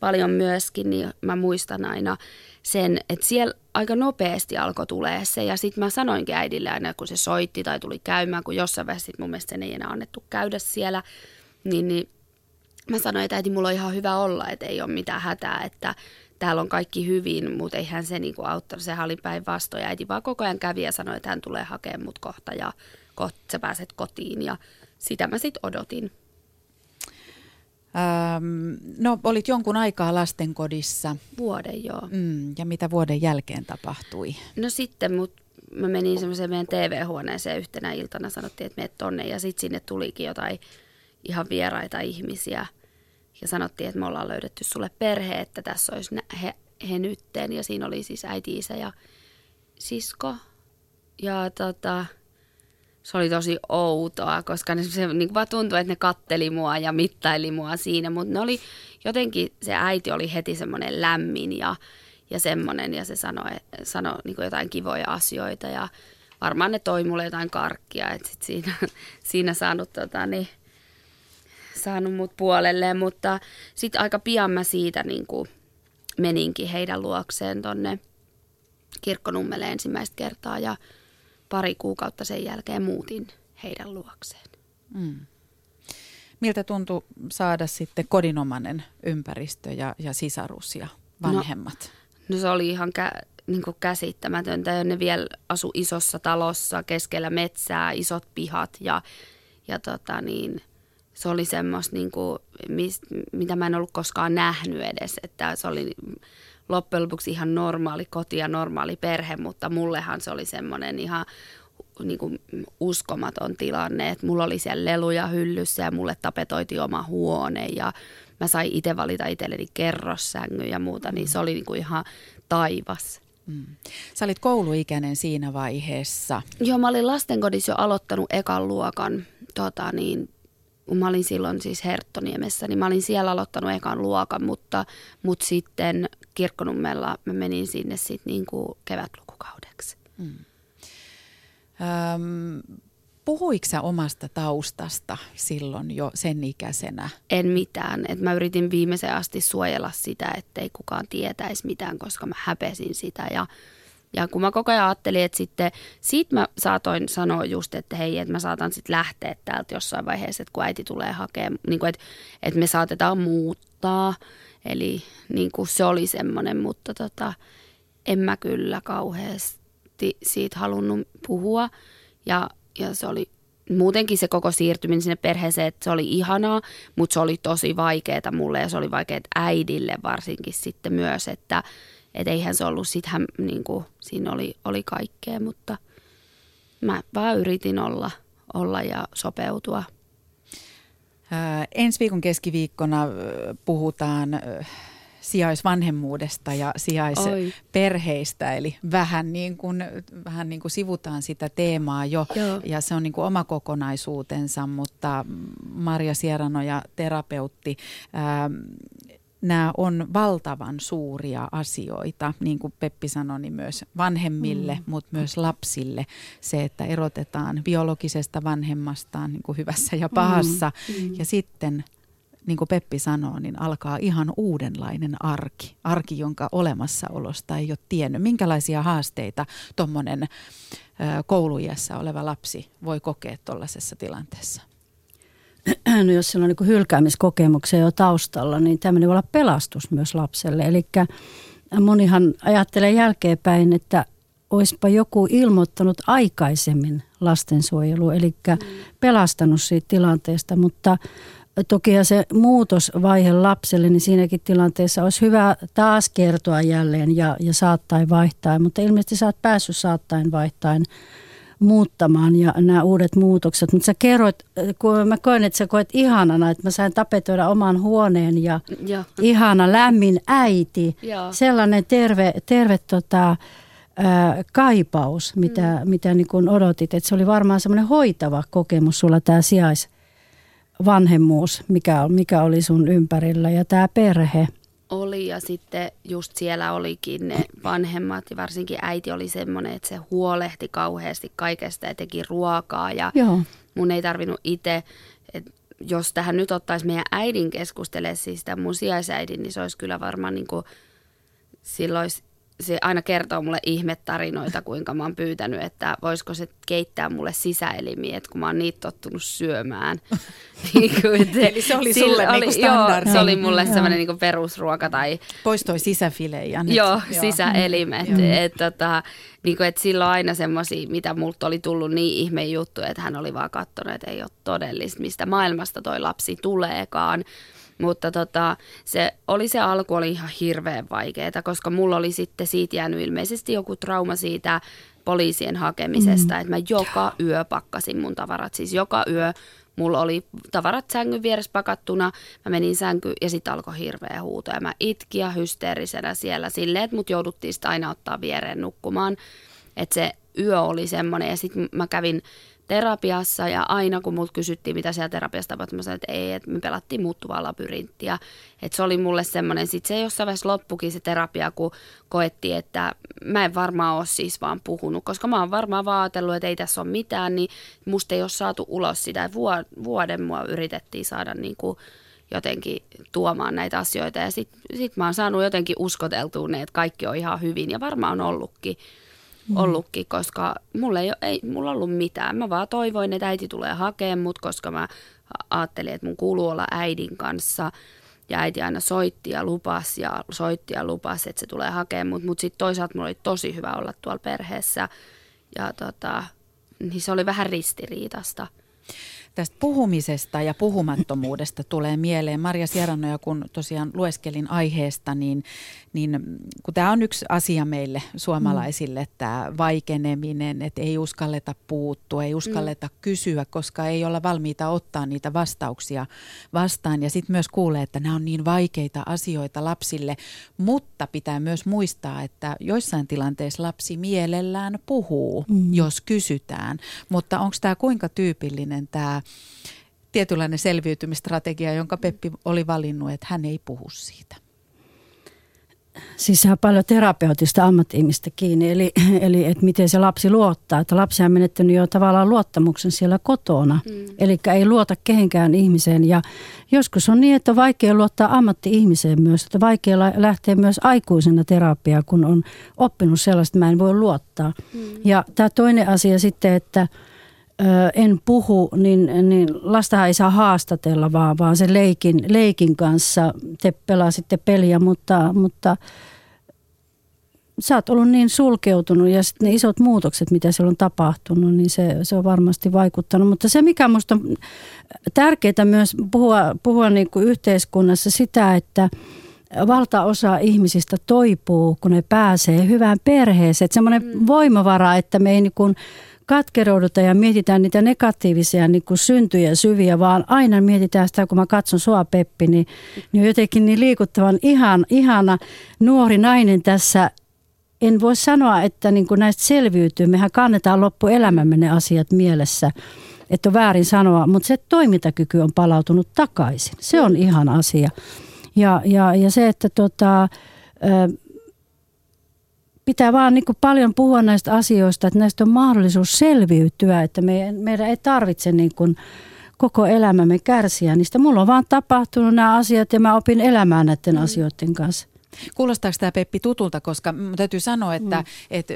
paljon myöskin, niin mä muistan aina sen, että siellä aika nopeasti alkoi tulee se. Ja sitten mä sanoinkin äidille aina, kun se soitti tai tuli käymään, kun jossain vaiheessa mun mielestä sen ei enää annettu käydä siellä, niin, niin mä sanoin, että äiti, mulla on ihan hyvä olla, että ei ole mitään hätää, että täällä on kaikki hyvin, mutta eihän se niinku auttanut. Sehän oli päinvastoin. Äiti vaan koko ajan kävi ja sanoi, että hän tulee hakemaan mut kohta ja kohta sä pääset kotiin. Ja sitä mä sitten odotin. Öm, no olit jonkun aikaa lastenkodissa. Vuoden joo. Mm, ja mitä vuoden jälkeen tapahtui? No sitten mut, mä menin semmoiseen meidän TV-huoneeseen yhtenä iltana, sanottiin, että meet tonne ja sitten sinne tulikin jotain ihan vieraita ihmisiä. Ja sanottiin, että me ollaan löydetty sulle perhe, että tässä olisi he, he nytten. Ja siinä oli siis äiti, isä ja sisko. Ja tota, se oli tosi outoa, koska ne, se niin vaan tuntui, että ne katteli mua ja mittaili mua siinä, mutta ne oli jotenkin, se äiti oli heti semmoinen lämmin ja, ja semmoinen ja se sanoi, sanoi niin jotain kivoja asioita ja varmaan ne toi mulle jotain karkkia, että sit siinä, siinä saanut, tota, niin, saanut mut puolelleen, mutta sitten aika pian mä siitä niin kuin meninkin heidän luokseen tonne kirkkonummelle ensimmäistä kertaa ja pari kuukautta sen jälkeen muutin heidän luokseen. Mm. Miltä tuntui saada sitten kodinomainen ympäristö ja, ja sisarus ja vanhemmat? No, no se oli ihan kä- niin käsittämätöntä. Ja ne vielä asu isossa talossa keskellä metsää, isot pihat ja, ja tota niin, se oli semmoista, niin kuin, mis, mitä mä en ollut koskaan nähnyt edes. Että se oli loppujen lopuksi ihan normaali koti ja normaali perhe, mutta mullehan se oli semmoinen ihan niin kuin uskomaton tilanne, että mulla oli siellä leluja hyllyssä ja mulle tapetoiti oma huone ja mä sain itse valita itselleni kerrossängy ja muuta, niin se oli niin kuin ihan taivas. Mm. Sä olit kouluikäinen siinä vaiheessa. Joo, mä olin lastenkodissa jo aloittanut ekan luokan tota niin, mä olin silloin siis Herttoniemessä, niin mä olin siellä aloittanut ekan luokan, mutta, mutta sitten Kirkkonummella mä menin sinne sitten niin kuin kevätlukukaudeksi. Mm. Öm, puhuiko sä omasta taustasta silloin jo sen ikäisenä? En mitään. Et mä yritin viimeiseen asti suojella sitä, ettei kukaan tietäisi mitään, koska mä häpesin sitä ja ja kun mä koko ajan ajattelin, että sitten siitä mä saatoin sanoa just, että hei, että mä saatan sitten lähteä täältä jossain vaiheessa, että kun äiti tulee hakemaan, niin että, että me saatetaan muuttaa. Eli niin kuin se oli semmoinen, mutta tota, en mä kyllä kauheasti siitä halunnut puhua. Ja, ja se oli muutenkin se koko siirtyminen sinne perheeseen, että se oli ihanaa, mutta se oli tosi vaikeaa mulle ja se oli vaikeaa äidille varsinkin sitten myös, että, että eihän se ollut, sittenhän niin kuin, siinä oli, oli kaikkea, mutta mä vaan yritin olla, olla ja sopeutua. Ää, ensi viikon keskiviikkona puhutaan sijaisvanhemmuudesta ja sijaisperheistä, eli vähän niin, kuin, vähän niin kuin sivutaan sitä teemaa jo, Joo. ja se on niin kuin oma kokonaisuutensa, mutta Maria Sieranoja, terapeutti, ää, nämä on valtavan suuria asioita, niin kuin Peppi sanoi, niin myös vanhemmille, mm. mutta myös lapsille. Se, että erotetaan biologisesta vanhemmastaan niin kuin hyvässä ja pahassa. Mm. Mm. Ja sitten, niin kuin Peppi sanoo, niin alkaa ihan uudenlainen arki. Arki, jonka olemassaolosta ei ole tiennyt. Minkälaisia haasteita tuommoinen kouluiässä oleva lapsi voi kokea tuollaisessa tilanteessa? no jos sillä on niin hylkäämiskokemuksia jo taustalla, niin tämmöinen voi olla pelastus myös lapselle. Eli monihan ajattelee jälkeenpäin, että olisipa joku ilmoittanut aikaisemmin lastensuojelu, eli pelastanut siitä tilanteesta, mutta toki se muutosvaihe lapselle, niin siinäkin tilanteessa olisi hyvä taas kertoa jälleen ja, ja saattain vaihtaa, mutta ilmeisesti sä oot päässyt saattain vaihtain muuttamaan ja nämä uudet muutokset. Mutta sä kerroit, kun mä koen, että sä koet ihanana, että mä sain tapetoida oman huoneen ja, ja. ihana lämmin äiti. Ja. Sellainen terve, terve tota, ää, kaipaus, mitä, mm. mitä niin kun odotit. Että se oli varmaan semmoinen hoitava kokemus sulla tämä sijais vanhemmuus, mikä, mikä oli sun ympärillä ja tämä perhe. Oli ja sitten just siellä olikin ne vanhemmat ja varsinkin äiti oli semmoinen, että se huolehti kauheasti kaikesta ja teki ruokaa ja Joo. mun ei tarvinnut itse, että jos tähän nyt ottaisi meidän äidin keskustele, siis tämän mun sijaisäidin, niin se olisi kyllä varmaan niin kuin, silloin olisi se aina kertoo mulle ihmetarinoita, kuinka mä oon pyytänyt, että voisiko se keittää mulle sisäelimiä, että kun mä oon niitä tottunut syömään. Niin Eli se oli sulle oli, niinku standardi. Joo, se oli mulle mm, semmoinen niinku perusruoka. Tai, Pois toi sisäfile ja nyt. Joo, joo. sisäelimet. Mm, et, tota, niinku, et silloin aina semmoisia, mitä multa oli tullut niin ihme juttu, että hän oli vaan katsonut, että ei ole todellista, mistä maailmasta toi lapsi tuleekaan. Mutta tota, se oli se alku oli ihan hirveän vaikeaa, koska mulla oli sitten siitä jäänyt ilmeisesti joku trauma siitä poliisien hakemisesta, mm. että mä joka yö pakkasin mun tavarat. Siis joka yö mulla oli tavarat sängyn vieressä pakattuna, mä menin sänky ja sitten alkoi hirveä huuto ja mä itkiä hysteerisenä siellä silleen, että mut jouduttiin sitä aina ottaa viereen nukkumaan. Että se yö oli semmoinen ja sitten mä kävin terapiassa ja aina kun multa kysyttiin, mitä siellä terapiassa tapahtui, mä sanoin, että ei, että me pelattiin muuttuvaa labyrinttiä. Että se oli mulle semmoinen, sit se jossain vaiheessa loppukin se terapia, kun koettiin, että mä en varmaan ole siis vaan puhunut, koska mä oon varmaan vaatellut, että ei tässä ole mitään, niin musta ei ole saatu ulos sitä. Vuoden mua yritettiin saada niin kuin jotenkin tuomaan näitä asioita ja sitten sit mä oon saanut jotenkin uskoteltua ne, että kaikki on ihan hyvin ja varmaan on ollutkin mm. ollutkin, koska mulla ei, ei mulla ollut mitään. Mä vaan toivoin, että äiti tulee hakemaan mut, koska mä ajattelin, että mun kuuluu olla äidin kanssa. Ja äiti aina soitti ja lupas ja soitti ja lupas, että se tulee hakemaan mut. Mutta sitten toisaalta mulla oli tosi hyvä olla tuolla perheessä. Ja tota, niin se oli vähän ristiriitasta – Tästä puhumisesta ja puhumattomuudesta tulee mieleen. Maria Sierannoja, kun tosiaan lueskelin aiheesta, niin, niin kun tämä on yksi asia meille suomalaisille, mm. tämä vaikeneminen, että ei uskalleta puuttua, ei uskalleta mm. kysyä, koska ei olla valmiita ottaa niitä vastauksia vastaan. Ja sitten myös kuulee, että nämä on niin vaikeita asioita lapsille, mutta pitää myös muistaa, että joissain tilanteissa lapsi mielellään puhuu, mm. jos kysytään. Mutta onko tämä kuinka tyypillinen tämä tietynlainen selviytymistrategia, jonka Peppi oli valinnut, että hän ei puhu siitä. Siis se on paljon terapeutista ammatti-ihmistä kiinni, eli, eli että miten se lapsi luottaa. Että lapsi on menettänyt jo tavallaan luottamuksen siellä kotona, mm. eli ei luota kehenkään ihmiseen. Ja joskus on niin, että on vaikea luottaa ammatti-ihmiseen myös, että vaikea lähteä myös aikuisena terapiaan, kun on oppinut sellaista, että mä en voi luottaa. Mm. Ja tämä toinen asia sitten, että – en puhu, niin, niin lasta ei saa haastatella, vaan, vaan se leikin, leikin kanssa te pelasitte peliä, mutta, mutta sä oot ollut niin sulkeutunut ja sitten ne isot muutokset, mitä siellä on tapahtunut, niin se, se on varmasti vaikuttanut. Mutta se, mikä minusta on tärkeää myös puhua, puhua niin kuin yhteiskunnassa sitä, että valtaosa ihmisistä toipuu, kun ne pääsee hyvään perheeseen. Että semmoinen mm. voimavara, että me ei niin kuin – katkerouduta ja mietitään niitä negatiivisia niin kuin syntyjä syviä, vaan aina mietitään sitä, kun mä katson sua Peppi, niin, niin jotenkin niin liikuttavan ihan, ihana nuori nainen tässä. En voi sanoa, että niin kuin näistä selviytyy. Mehän kannetaan loppuelämämme ne asiat mielessä, että on väärin sanoa, mutta se toimintakyky on palautunut takaisin. Se on ihan asia. Ja, ja, ja se, että tota, pitää vaan niin paljon puhua näistä asioista, että näistä on mahdollisuus selviytyä, että me, meidän ei tarvitse niin kuin koko elämämme kärsiä niistä. Mulla on vaan tapahtunut nämä asiat ja mä opin elämään näiden mm. asioiden kanssa. Kuulostaako tämä Peppi tutulta, koska täytyy sanoa, että, mm. että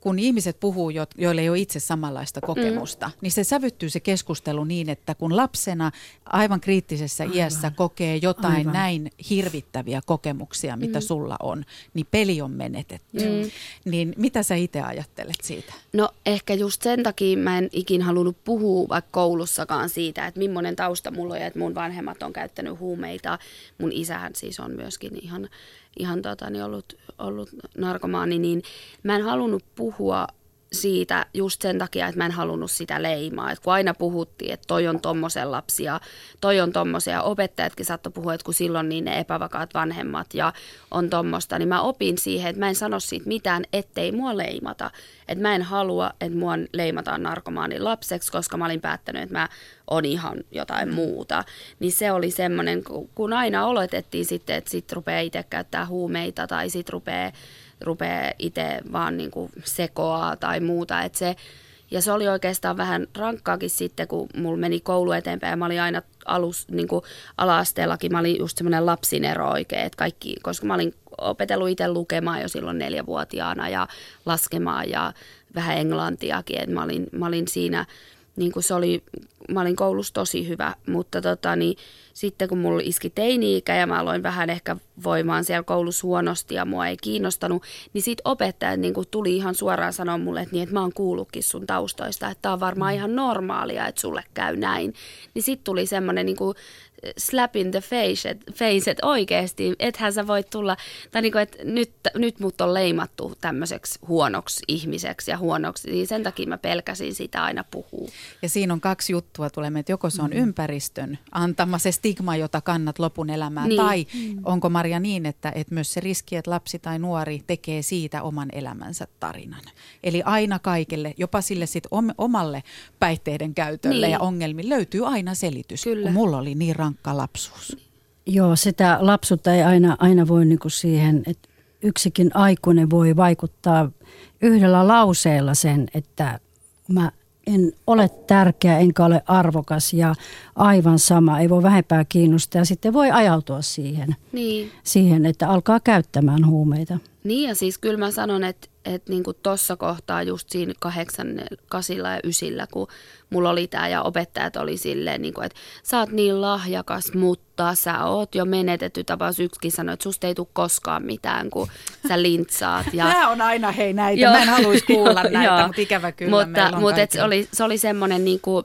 kun ihmiset puhuu, joille ei ole itse samanlaista kokemusta, mm. niin se sävyttyy se keskustelu niin, että kun lapsena aivan kriittisessä aivan. iässä kokee jotain aivan. näin hirvittäviä kokemuksia, mitä mm. sulla on, niin peli on menetetty. Mm. Niin mitä sä itse ajattelet siitä? No ehkä just sen takia mä en ikin halunnut puhua vaikka koulussakaan siitä, että millainen tausta mulla on ja että mun vanhemmat on käyttänyt huumeita. Mun isähän siis on myöskin ihan ihan tota, niin ollut, ollut narkomaani, niin mä en halunnut puhua siitä just sen takia, että mä en halunnut sitä leimaa. Et kun aina puhuttiin, että toi on tommosen lapsia, toi on tommosen ja opettajatkin saattoi puhua, että kun silloin niin ne epävakaat vanhemmat ja on tommosta, niin mä opin siihen, että mä en sano siitä mitään, ettei mua leimata. Että mä en halua, että mua leimataan narkomaanin lapseksi, koska mä olin päättänyt, että mä on ihan jotain muuta. Niin se oli semmoinen, kun aina oletettiin sitten, että sit rupeaa itse käyttää huumeita tai sit rupeaa rupeaa itse vaan niin kuin sekoaa tai muuta. Et se, ja se oli oikeastaan vähän rankkaakin sitten, kun mulla meni koulu eteenpäin mä olin aina alus, niin kuin ala-asteellakin, mä olin just semmoinen lapsinero oikein, että kaikki, koska mä olin opetellut itse lukemaan jo silloin neljävuotiaana ja laskemaan ja vähän englantiakin, että mä olin, mä olin siinä niin kuin se oli, mä olin koulussa tosi hyvä, mutta tota, niin, sitten kun mulla iski teini-ikä ja mä aloin vähän ehkä voimaan siellä koulussa huonosti ja mua ei kiinnostanut, niin sitten opettajat niin tuli ihan suoraan sanoa mulle, että, niin, että mä oon kuullutkin sun taustoista, että tää on varmaan ihan normaalia, että sulle käy näin. Niin sitten tuli semmoinen niin slap in the face, et, face, et oikeasti, ethän sä voi tulla, tai niin kuin, että nyt, nyt mut on leimattu tämmöiseksi huonoksi ihmiseksi ja huonoksi, niin sen takia mä pelkäsin sitä aina puhua. Ja siinä on kaksi juttua tulemme, että joko se on mm. ympäristön antama se stigma, jota kannat lopun elämää, niin. tai mm. onko Maria niin, että, että myös se riski, että lapsi tai nuori tekee siitä oman elämänsä tarinan. Eli aina kaikelle, jopa sille sit omalle päihteiden käytölle niin. ja ongelmiin löytyy aina selitys, Kyllä. kun mulla oli niin rankka lapsuus. Joo, sitä lapsuutta ei aina, aina voi niinku siihen, että yksikin aikuinen voi vaikuttaa yhdellä lauseella sen, että mä en ole tärkeä enkä ole arvokas ja aivan sama, ei voi vähempää kiinnostaa ja sitten voi ajautua siihen, niin. siihen että alkaa käyttämään huumeita. Niin ja siis kyllä mä sanon, että, että niin tuossa kohtaa just siinä kahdeksan, kasilla ja ysillä, kun mulla oli tämä ja opettajat oli silleen, niin kuin, että sä oot niin lahjakas, mutta sä oot jo menetetty tapaus. Yksikin sanoi, että susta ei tule koskaan mitään, kun sä lintsaat. Ja... Nämä on aina hei näitä, joo, mä en haluaisi kuulla näitä, joo, mutta ikävä kyllä Mutta, mutta et se oli, se oli semmoinen niin kuin,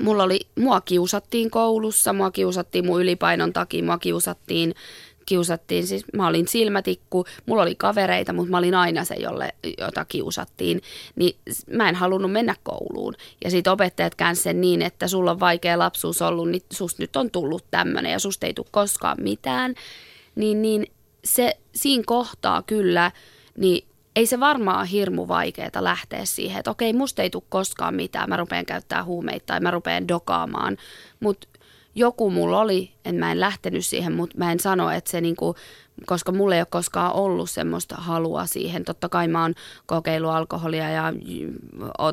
mulla oli, mua kiusattiin koulussa, mua kiusattiin mun ylipainon takia, mua kiusattiin kiusattiin, siis mä olin silmätikku, mulla oli kavereita, mutta mä olin aina se, jolle, jota kiusattiin, niin mä en halunnut mennä kouluun. Ja sitten opettajat käänsi sen niin, että sulla on vaikea lapsuus ollut, niin susta nyt on tullut tämmöinen ja susta ei tule koskaan mitään. Niin, niin se siinä kohtaa kyllä, niin ei se varmaan hirmu vaikeaa lähteä siihen, että okei, musta ei tule koskaan mitään, mä rupean käyttää huumeita tai mä rupean dokaamaan, mutta joku mulla oli, en mä en lähtenyt siihen, mutta mä en sano, että se niinku, koska mulla ei ole koskaan ollut semmoista halua siihen. Totta kai mä oon kokeillut alkoholia ja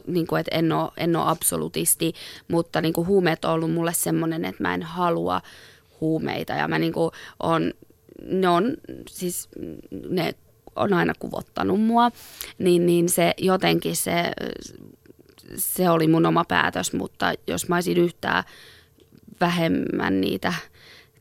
niinku, että en ole, en absolutisti, mutta niinku, huumeet on ollut mulle semmoinen, että mä en halua huumeita ja mä niinku, on, ne on siis ne on aina kuvottanut mua, niin, niin se jotenkin se, se oli mun oma päätös, mutta jos mä olisin yhtään vähemmän niitä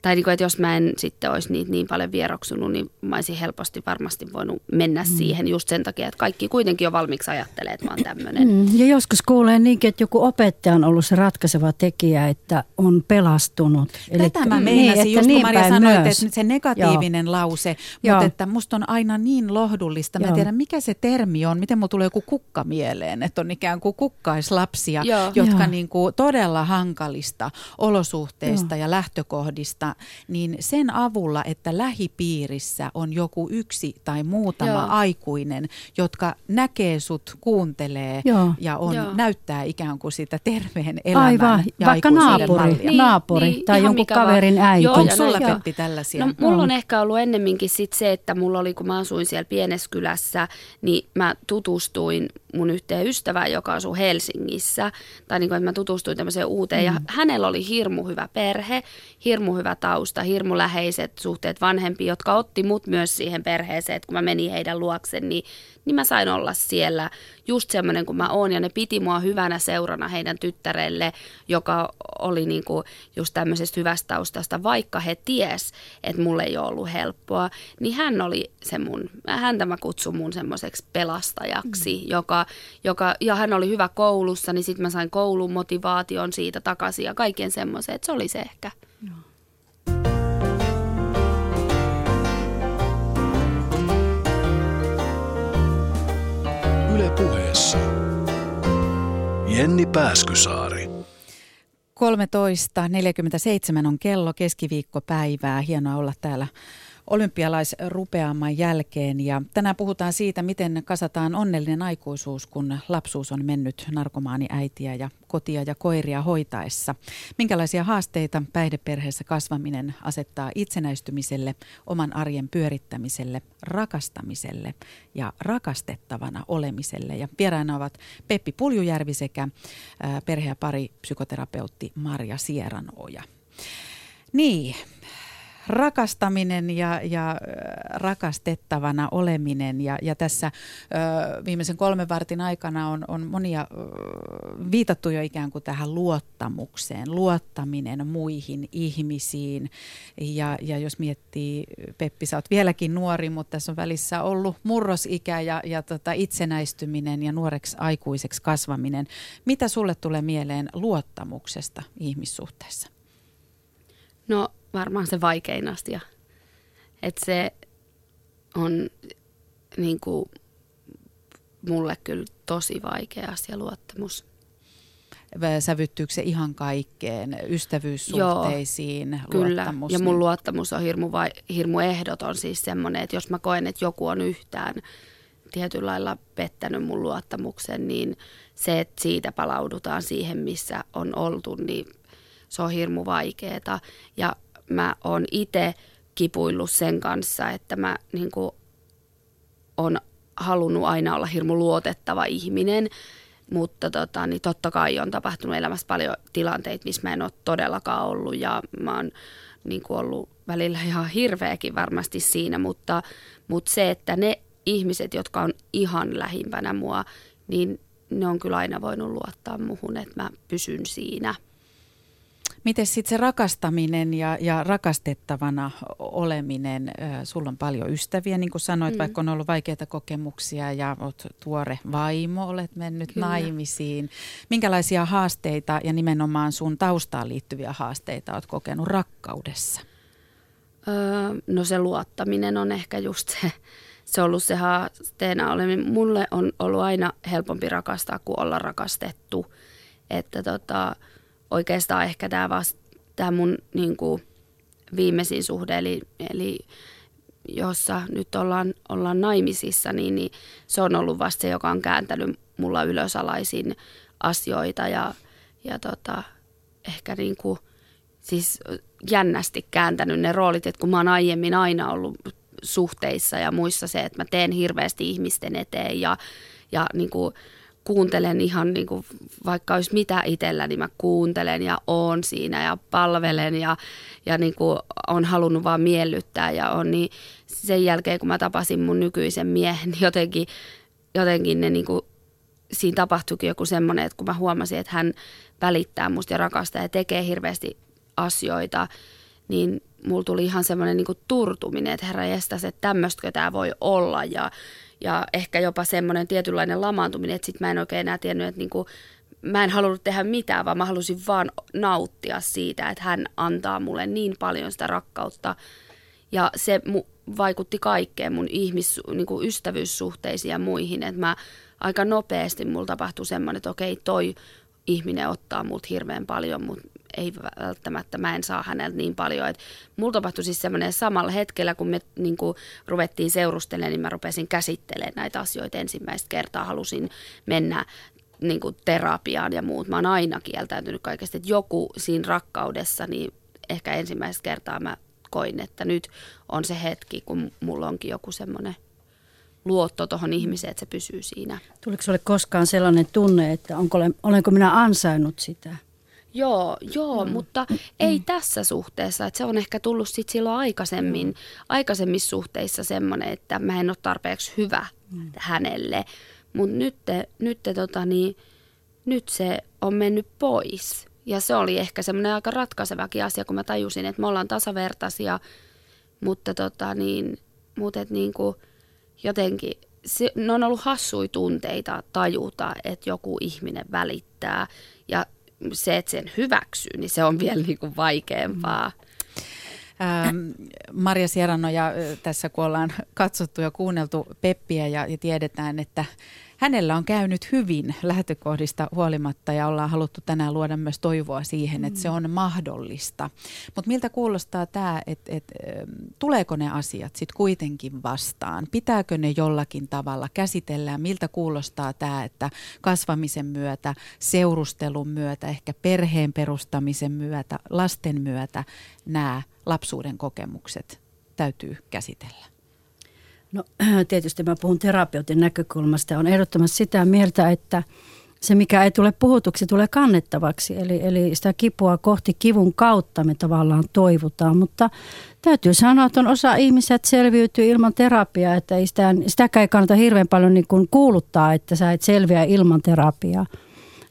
tai niin kuin, että jos mä en sitten olisi niitä niin paljon vieroksunut, niin mä olisin helposti varmasti voinut mennä mm. siihen just sen takia, että kaikki kuitenkin jo valmiiksi ajattelee, että mä oon tämmöinen. Mm. Ja joskus kuulee niinkin, että joku opettaja on ollut se ratkaiseva tekijä, että on pelastunut. Tätä Eli, mä meinasin niin, just, niin kun Maria sanoi, että se negatiivinen Joo. lause, Joo. mutta että musta on aina niin lohdullista. Mä Joo. tiedän, mikä se termi on, miten mulla tulee joku kukka mieleen, että on ikään kuin kukkaislapsia, Joo. jotka Niin kuin todella hankalista olosuhteista Joo. ja lähtökohdista niin sen avulla, että lähipiirissä on joku yksi tai muutama Joo. aikuinen, jotka näkee sut, kuuntelee Joo. ja on, Joo. näyttää ikään kuin sitä terveen elämän Aivan, ja vaikka naapuri, niin, naapuri niin, tai jonkun kaverin äiti. Joo, Onko sulla Petti tällaisia? No, mulla on ehkä ollut ennemminkin sit se, että mulla oli, kun mä asuin siellä pienessä kylässä, niin mä tutustuin mun yhteen ystävään, joka asuu Helsingissä. Tai niin kuin, että mä tutustuin tämmöiseen uuteen. Mm. Ja hänellä oli hirmu hyvä perhe, hirmu hyvä tausta, hirmu läheiset suhteet vanhempi, jotka otti mut myös siihen perheeseen. Että kun mä menin heidän luoksen, niin niin mä sain olla siellä just semmoinen kuin mä oon. Ja ne piti mua hyvänä seurana heidän tyttärelle, joka oli niinku just tämmöisestä hyvästä taustasta, vaikka he ties, että mulle ei ole ollut helppoa. Niin hän oli se mun, häntä mä kutsun mun semmoiseksi pelastajaksi, mm. joka, joka, ja hän oli hyvä koulussa, niin sitten mä sain koulun motivaation siitä takaisin ja kaiken semmoisen, että se oli se ehkä. Joo. Yle puheessa. Jenni Pääskysaari. 13.47 on kello keskiviikkopäivää. Hienoa olla täällä olympialaisrupeaman jälkeen. Ja tänään puhutaan siitä, miten kasataan onnellinen aikuisuus, kun lapsuus on mennyt narkomaaniäitiä ja kotia ja koiria hoitaessa. Minkälaisia haasteita päihdeperheessä kasvaminen asettaa itsenäistymiselle, oman arjen pyörittämiselle, rakastamiselle ja rakastettavana olemiselle. Ja vieraana ovat Peppi Puljujärvi sekä perhe- ja pari psykoterapeutti Marja Sieranoja. Niin, rakastaminen ja, ja rakastettavana oleminen. Ja, ja tässä ö, viimeisen kolmen vartin aikana on, on monia ö, viitattu jo ikään kuin tähän luottamukseen, luottaminen muihin ihmisiin. Ja, ja jos miettii, Peppi, sä oot vieläkin nuori, mutta tässä on välissä ollut murrosikä ja, ja tota itsenäistyminen ja nuoreksi aikuiseksi kasvaminen. Mitä sulle tulee mieleen luottamuksesta ihmissuhteessa? No varmaan se vaikein asia. Että se on niin kuin, mulle kyllä tosi vaikea asia luottamus. Sävyttyykö se ihan kaikkeen, ystävyyssuhteisiin, Joo, kyllä. luottamus? ja mun luottamus on hirmu, vai, hirmu ehdoton siis semmoinen, että jos mä koen, että joku on yhtään tietyllä lailla pettänyt mun luottamuksen, niin se, että siitä palaudutaan siihen, missä on oltu, niin se on hirmu vaikeeta. Ja mä oon itse kipuillut sen kanssa, että mä niin kuin, on halunnut aina olla hirmu luotettava ihminen, mutta tota, niin totta kai on tapahtunut elämässä paljon tilanteita, missä mä en ole todellakaan ollut ja mä oon niin kuin ollut välillä ihan hirveäkin varmasti siinä, mutta, mutta se, että ne ihmiset, jotka on ihan lähimpänä mua, niin ne on kyllä aina voinut luottaa muhun, että mä pysyn siinä – Miten sitten se rakastaminen ja, ja rakastettavana oleminen, sulla on paljon ystäviä, niin kuin sanoit, mm. vaikka on ollut vaikeita kokemuksia ja olet tuore vaimo, olet mennyt Kyllä. naimisiin. Minkälaisia haasteita ja nimenomaan sun taustaan liittyviä haasteita olet kokenut rakkaudessa? Öö, no se luottaminen on ehkä just se, se on ollut se haasteena. Mulle on ollut aina helpompi rakastaa kuin olla rakastettu. Että tota, oikeastaan ehkä tämä, vasta, tämä mun niin kuin viimeisin suhde, eli, eli jossa nyt ollaan, ollaan naimisissa, niin, niin se on ollut vasta se, joka on kääntänyt mulla ylösalaisin asioita ja, ja tota, ehkä niin kuin, siis jännästi kääntänyt ne roolit, että kun mä oon aiemmin aina ollut suhteissa ja muissa se, että mä teen hirveästi ihmisten eteen ja, ja niin kuin, kuuntelen ihan niin kuin, vaikka olisi mitä itsellä, niin mä kuuntelen ja oon siinä ja palvelen ja, ja niin kuin on halunnut vaan miellyttää ja on niin sen jälkeen, kun mä tapasin mun nykyisen miehen, niin jotenkin, jotenkin ne niin kuin, siinä tapahtuikin joku semmoinen, että kun mä huomasin, että hän välittää musta ja rakastaa ja tekee hirveästi asioita, niin mulla tuli ihan semmoinen niin turtuminen, että herra jestas, että tämmöistkö tämä voi olla ja ja ehkä jopa semmoinen tietynlainen lamaantuminen, että sitten mä en oikein enää tiennyt, että niinku, mä en halunnut tehdä mitään, vaan mä halusin vaan nauttia siitä, että hän antaa mulle niin paljon sitä rakkautta. Ja se mu- vaikutti kaikkeen mun ihmis, niinku ystävyyssuhteisiin ja muihin, että mä aika nopeasti mulla tapahtui semmoinen, että okei, toi ihminen ottaa multa hirveän paljon, mutta ei välttämättä, mä en saa häneltä niin paljon. Et mulla tapahtui siis semmoinen samalla hetkellä, kun me niin kuin, ruvettiin seurustelemaan, niin mä rupesin käsittelemään näitä asioita ensimmäistä kertaa. Halusin mennä niin kuin, terapiaan ja muut. Mä oon aina kieltäytynyt kaikesta, että joku siinä rakkaudessa, niin ehkä ensimmäistä kertaa mä koin, että nyt on se hetki, kun mulla onkin joku semmoinen luotto tuohon ihmiseen, että se pysyy siinä. Tuliko sinulle koskaan sellainen tunne, että onko, olenko minä ansainnut sitä? Joo, joo mm. mutta ei mm. tässä suhteessa. Että se on ehkä tullut sit silloin aikaisemmin, mm. aikaisemmissa suhteissa semmoinen, että mä en ole tarpeeksi hyvä mm. hänelle. Mutta nyt, nyt, tota, niin, nyt se on mennyt pois. Ja se oli ehkä semmoinen aika ratkaisevakin asia, kun mä tajusin, että me ollaan tasavertaisia, mutta tota, niin, mutta et niin kuin, jotenkin se, ne on ollut hassui tunteita tajuta, että joku ihminen välittää. Ja se, että sen hyväksyy, niin se on vielä niin kuin vaikeampaa. Ähm, Maria Sieranoja, tässä kun ollaan katsottu ja kuunneltu Peppiä ja, ja tiedetään, että hänellä on käynyt hyvin lähtökohdista huolimatta ja ollaan haluttu tänään luoda myös toivoa siihen, että se mm. on mahdollista. Mutta miltä kuulostaa tämä, että et, tuleeko ne asiat sitten kuitenkin vastaan? Pitääkö ne jollakin tavalla käsitellä? Miltä kuulostaa tämä, että kasvamisen myötä, seurustelun myötä, ehkä perheen perustamisen myötä, lasten myötä nämä lapsuuden kokemukset täytyy käsitellä? No tietysti mä puhun terapeutin näkökulmasta. On ehdottomasti sitä mieltä, että se mikä ei tule puhutuksi, tulee kannettavaksi. Eli, eli sitä kipua kohti kivun kautta me tavallaan toivotaan. Mutta täytyy sanoa, että on osa ihmiset selviytyy ilman terapiaa. Että ei sitä, sitäkään ei kannata hirveän paljon niin kuin kuuluttaa, että sä et selviä ilman terapiaa.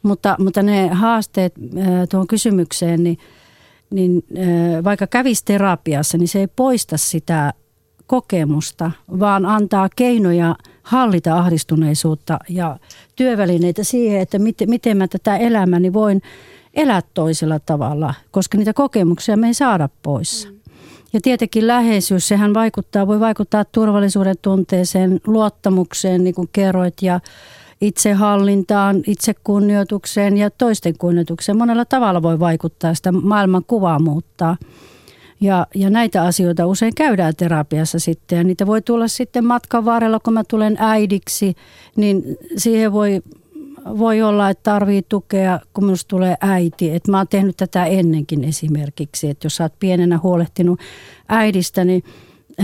Mutta, mutta ne haasteet tuohon kysymykseen, niin, niin vaikka kävisi terapiassa, niin se ei poista sitä kokemusta, vaan antaa keinoja hallita ahdistuneisuutta ja työvälineitä siihen, että miten, miten mä tätä elämäni voin elää toisella tavalla, koska niitä kokemuksia me ei saada pois. Mm. Ja tietenkin läheisyys, sehän vaikuttaa, voi vaikuttaa turvallisuuden tunteeseen, luottamukseen, niin kuin kerroit, ja itsehallintaan, itsekunnioitukseen ja toisten kunnioitukseen. Monella tavalla voi vaikuttaa sitä maailman kuvaa muuttaa. Ja, ja näitä asioita usein käydään terapiassa sitten ja niitä voi tulla sitten matkan varrella, kun mä tulen äidiksi, niin siihen voi, voi olla, että tarvii tukea, kun minusta tulee äiti. Et mä oon tehnyt tätä ennenkin esimerkiksi, että jos sä oot pienenä huolehtinut äidistä, niin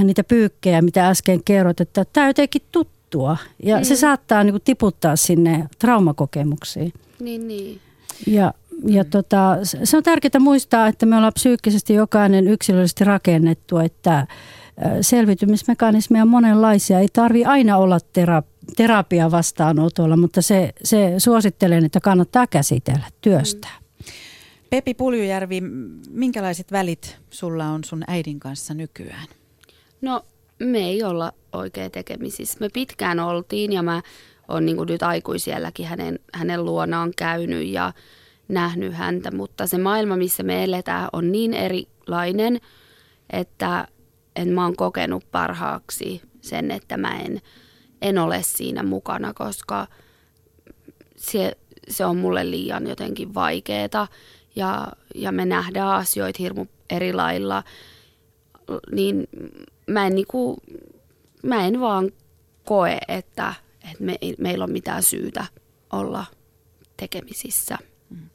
niitä pyykkejä, mitä äsken kerroit, että tämä on jotenkin tuttua. Ja mm. se saattaa niin kuin, tiputtaa sinne traumakokemuksiin. Niin, niin. Ja ja tota, se on tärkeää muistaa, että me ollaan psyykkisesti jokainen yksilöllisesti rakennettu, että selvitymismekanismeja on monenlaisia. Ei tarvi aina olla tera, terapia vastaanotolla, mutta se, se suosittelen, että kannattaa käsitellä, työstää. Mm. Pepi Puljujärvi, minkälaiset välit sulla on sun äidin kanssa nykyään? No me ei olla oikein tekemisissä. Me pitkään oltiin ja mä oon niin nyt aikuisielläkin hänen, hänen luonaan käynyt ja nähnyt häntä, mutta se maailma, missä me eletään, on niin erilainen, että en mä oon kokenut parhaaksi sen, että mä en, en ole siinä mukana, koska se, se on mulle liian jotenkin vaikeeta ja, ja me nähdään asioita hirmu eri lailla, niin mä en, niinku, mä en vaan koe, että, että me, meillä on mitään syytä olla tekemisissä.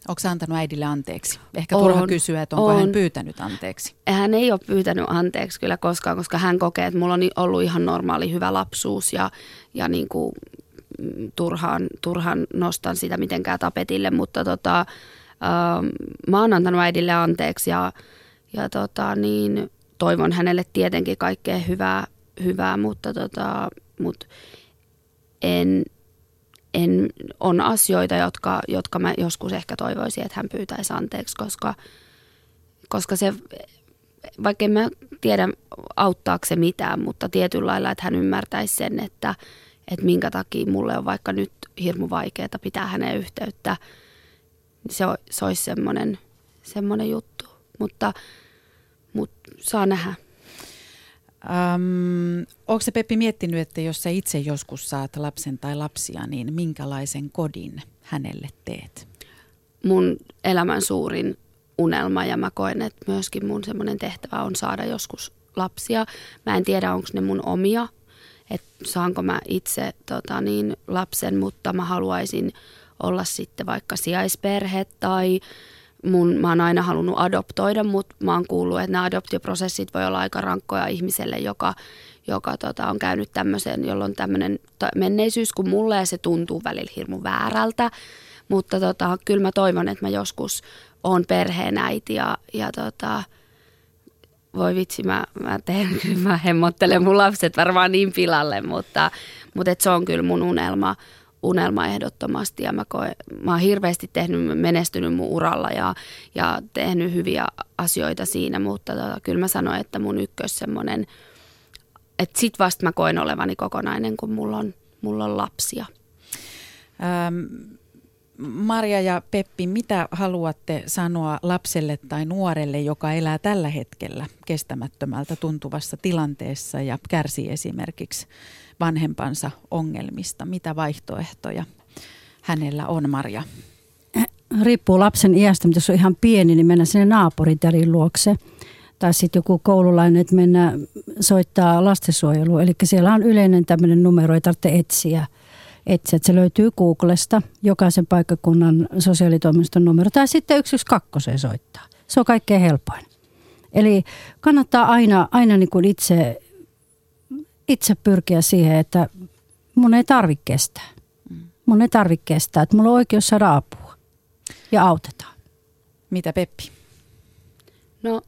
Onko antanut äidille anteeksi? Ehkä on, turha kysyä, että onko on. hän pyytänyt anteeksi. Hän ei ole pyytänyt anteeksi kyllä koskaan, koska hän kokee, että mulla on ollut ihan normaali hyvä lapsuus ja, ja niin kuin, mm, turhaan, turhaan nostan sitä mitenkään tapetille, mutta tota, ähm, mä oon antanut äidille anteeksi ja, ja tota, niin, toivon hänelle tietenkin kaikkea hyvää, hyvää mutta, tota, mutta en, en, on asioita, jotka, jotka mä joskus ehkä toivoisin, että hän pyytäisi anteeksi, koska, koska se, vaikka en mä tiedä auttaako se mitään, mutta tietyllä lailla, että hän ymmärtäisi sen, että, että minkä takia mulle on vaikka nyt hirmu vaikeaa pitää hänen yhteyttä, se, se olisi semmoinen, semmoinen juttu. Mutta, mutta saa nähdä. Um, onko se Peppi miettinyt, että jos sä itse joskus saat lapsen tai lapsia, niin minkälaisen kodin hänelle teet? Mun elämän suurin unelma ja mä koen, että myöskin mun semmoinen tehtävä on saada joskus lapsia. Mä en tiedä, onko ne mun omia, että saanko mä itse tota, niin, lapsen, mutta mä haluaisin olla sitten vaikka sijaisperhe tai mun, mä oon aina halunnut adoptoida, mutta mä oon kuullut, että nämä adoptioprosessit voi olla aika rankkoja ihmiselle, joka, joka tota, on käynyt tämmöisen, jolloin tämmöinen menneisyys kuin mulle ja se tuntuu välillä hirmu väärältä. Mutta tota, kyllä mä toivon, että mä joskus oon perheenäiti ja, ja tota, voi vitsi, mä, mä, teen, mä hemmottelen mun lapset varmaan niin pilalle, mutta, mutta et se on kyllä mun unelma, unelma ehdottomasti ja mä, koen, mä oon hirveästi tehnyt, menestynyt mun uralla ja, ja tehnyt hyviä asioita siinä, mutta tota, kyllä mä sanoin, että mun ykkös semmoinen, että sit vasta mä koen olevani kokonainen, kun mulla on, mulla on lapsia. Ähm, Marja ja Peppi, mitä haluatte sanoa lapselle tai nuorelle, joka elää tällä hetkellä kestämättömältä tuntuvassa tilanteessa ja kärsii esimerkiksi vanhempansa ongelmista? Mitä vaihtoehtoja hänellä on, Marja? Riippuu lapsen iästä, mutta jos on ihan pieni, niin mennä sinne naapuritärin luokse. Tai sitten joku koululainen, että mennä soittaa lastensuojeluun. Eli siellä on yleinen tämmöinen numero, ei tarvitse etsiä – etsiä. Että se löytyy Googlesta, jokaisen paikkakunnan sosiaalitoimiston numero, tai sitten 112 soittaa. Se on kaikkein helpoin. Eli kannattaa aina, aina niin kuin itse, itse pyrkiä siihen, että mun ei tarvitse kestää. Mun ei tarvitse kestää, että mulla on oikeus saada apua ja autetaan. Mitä Peppi? No,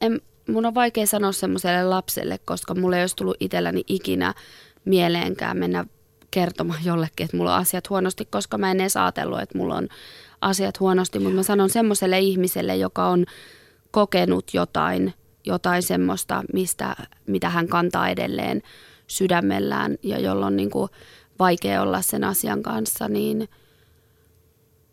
en, mun on vaikea sanoa semmoiselle lapselle, koska mulle ei olisi tullut itselläni ikinä mieleenkään mennä kertomaan jollekin, että mulla on asiat huonosti, koska mä en edes ajatellut, että mulla on asiat huonosti, mutta mä sanon semmoiselle ihmiselle, joka on kokenut jotain, jotain semmoista, mistä, mitä hän kantaa edelleen sydämellään ja jolla on niin kuin vaikea olla sen asian kanssa, niin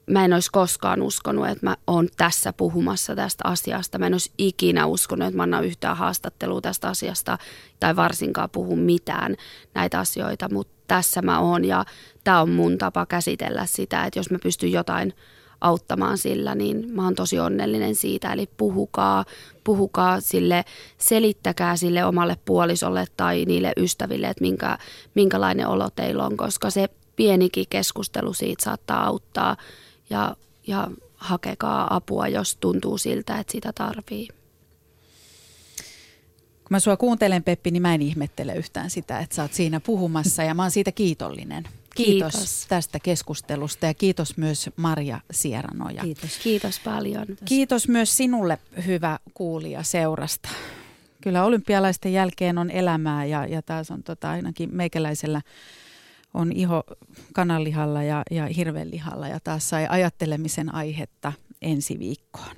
mä en olisi koskaan uskonut, että mä oon tässä puhumassa tästä asiasta. Mä en olisi ikinä uskonut, että mä annan yhtään haastattelua tästä asiasta tai varsinkaan puhu mitään näitä asioita, mutta tässä mä oon ja tämä on mun tapa käsitellä sitä, että jos mä pystyn jotain auttamaan sillä, niin mä oon tosi onnellinen siitä. Eli puhukaa, puhukaa sille, selittäkää sille omalle puolisolle tai niille ystäville, että minkä, minkälainen olo teillä on, koska se pienikin keskustelu siitä saattaa auttaa ja, ja hakekaa apua, jos tuntuu siltä, että sitä tarvii. Kun mä sua kuuntelen Peppi, niin mä en ihmettele yhtään sitä, että sä oot siinä puhumassa ja mä oon siitä kiitollinen. Kiitos, kiitos. tästä keskustelusta ja kiitos myös Marja Sieranoja. Kiitos. Kiitos paljon. Kiitos myös sinulle hyvä kuulija seurasta. Kyllä olympialaisten jälkeen on elämää ja, ja taas on tota, ainakin meikäläisellä on iho kananlihalla ja, ja hirvelihalla ja taas sai ajattelemisen aihetta ensi viikkoon.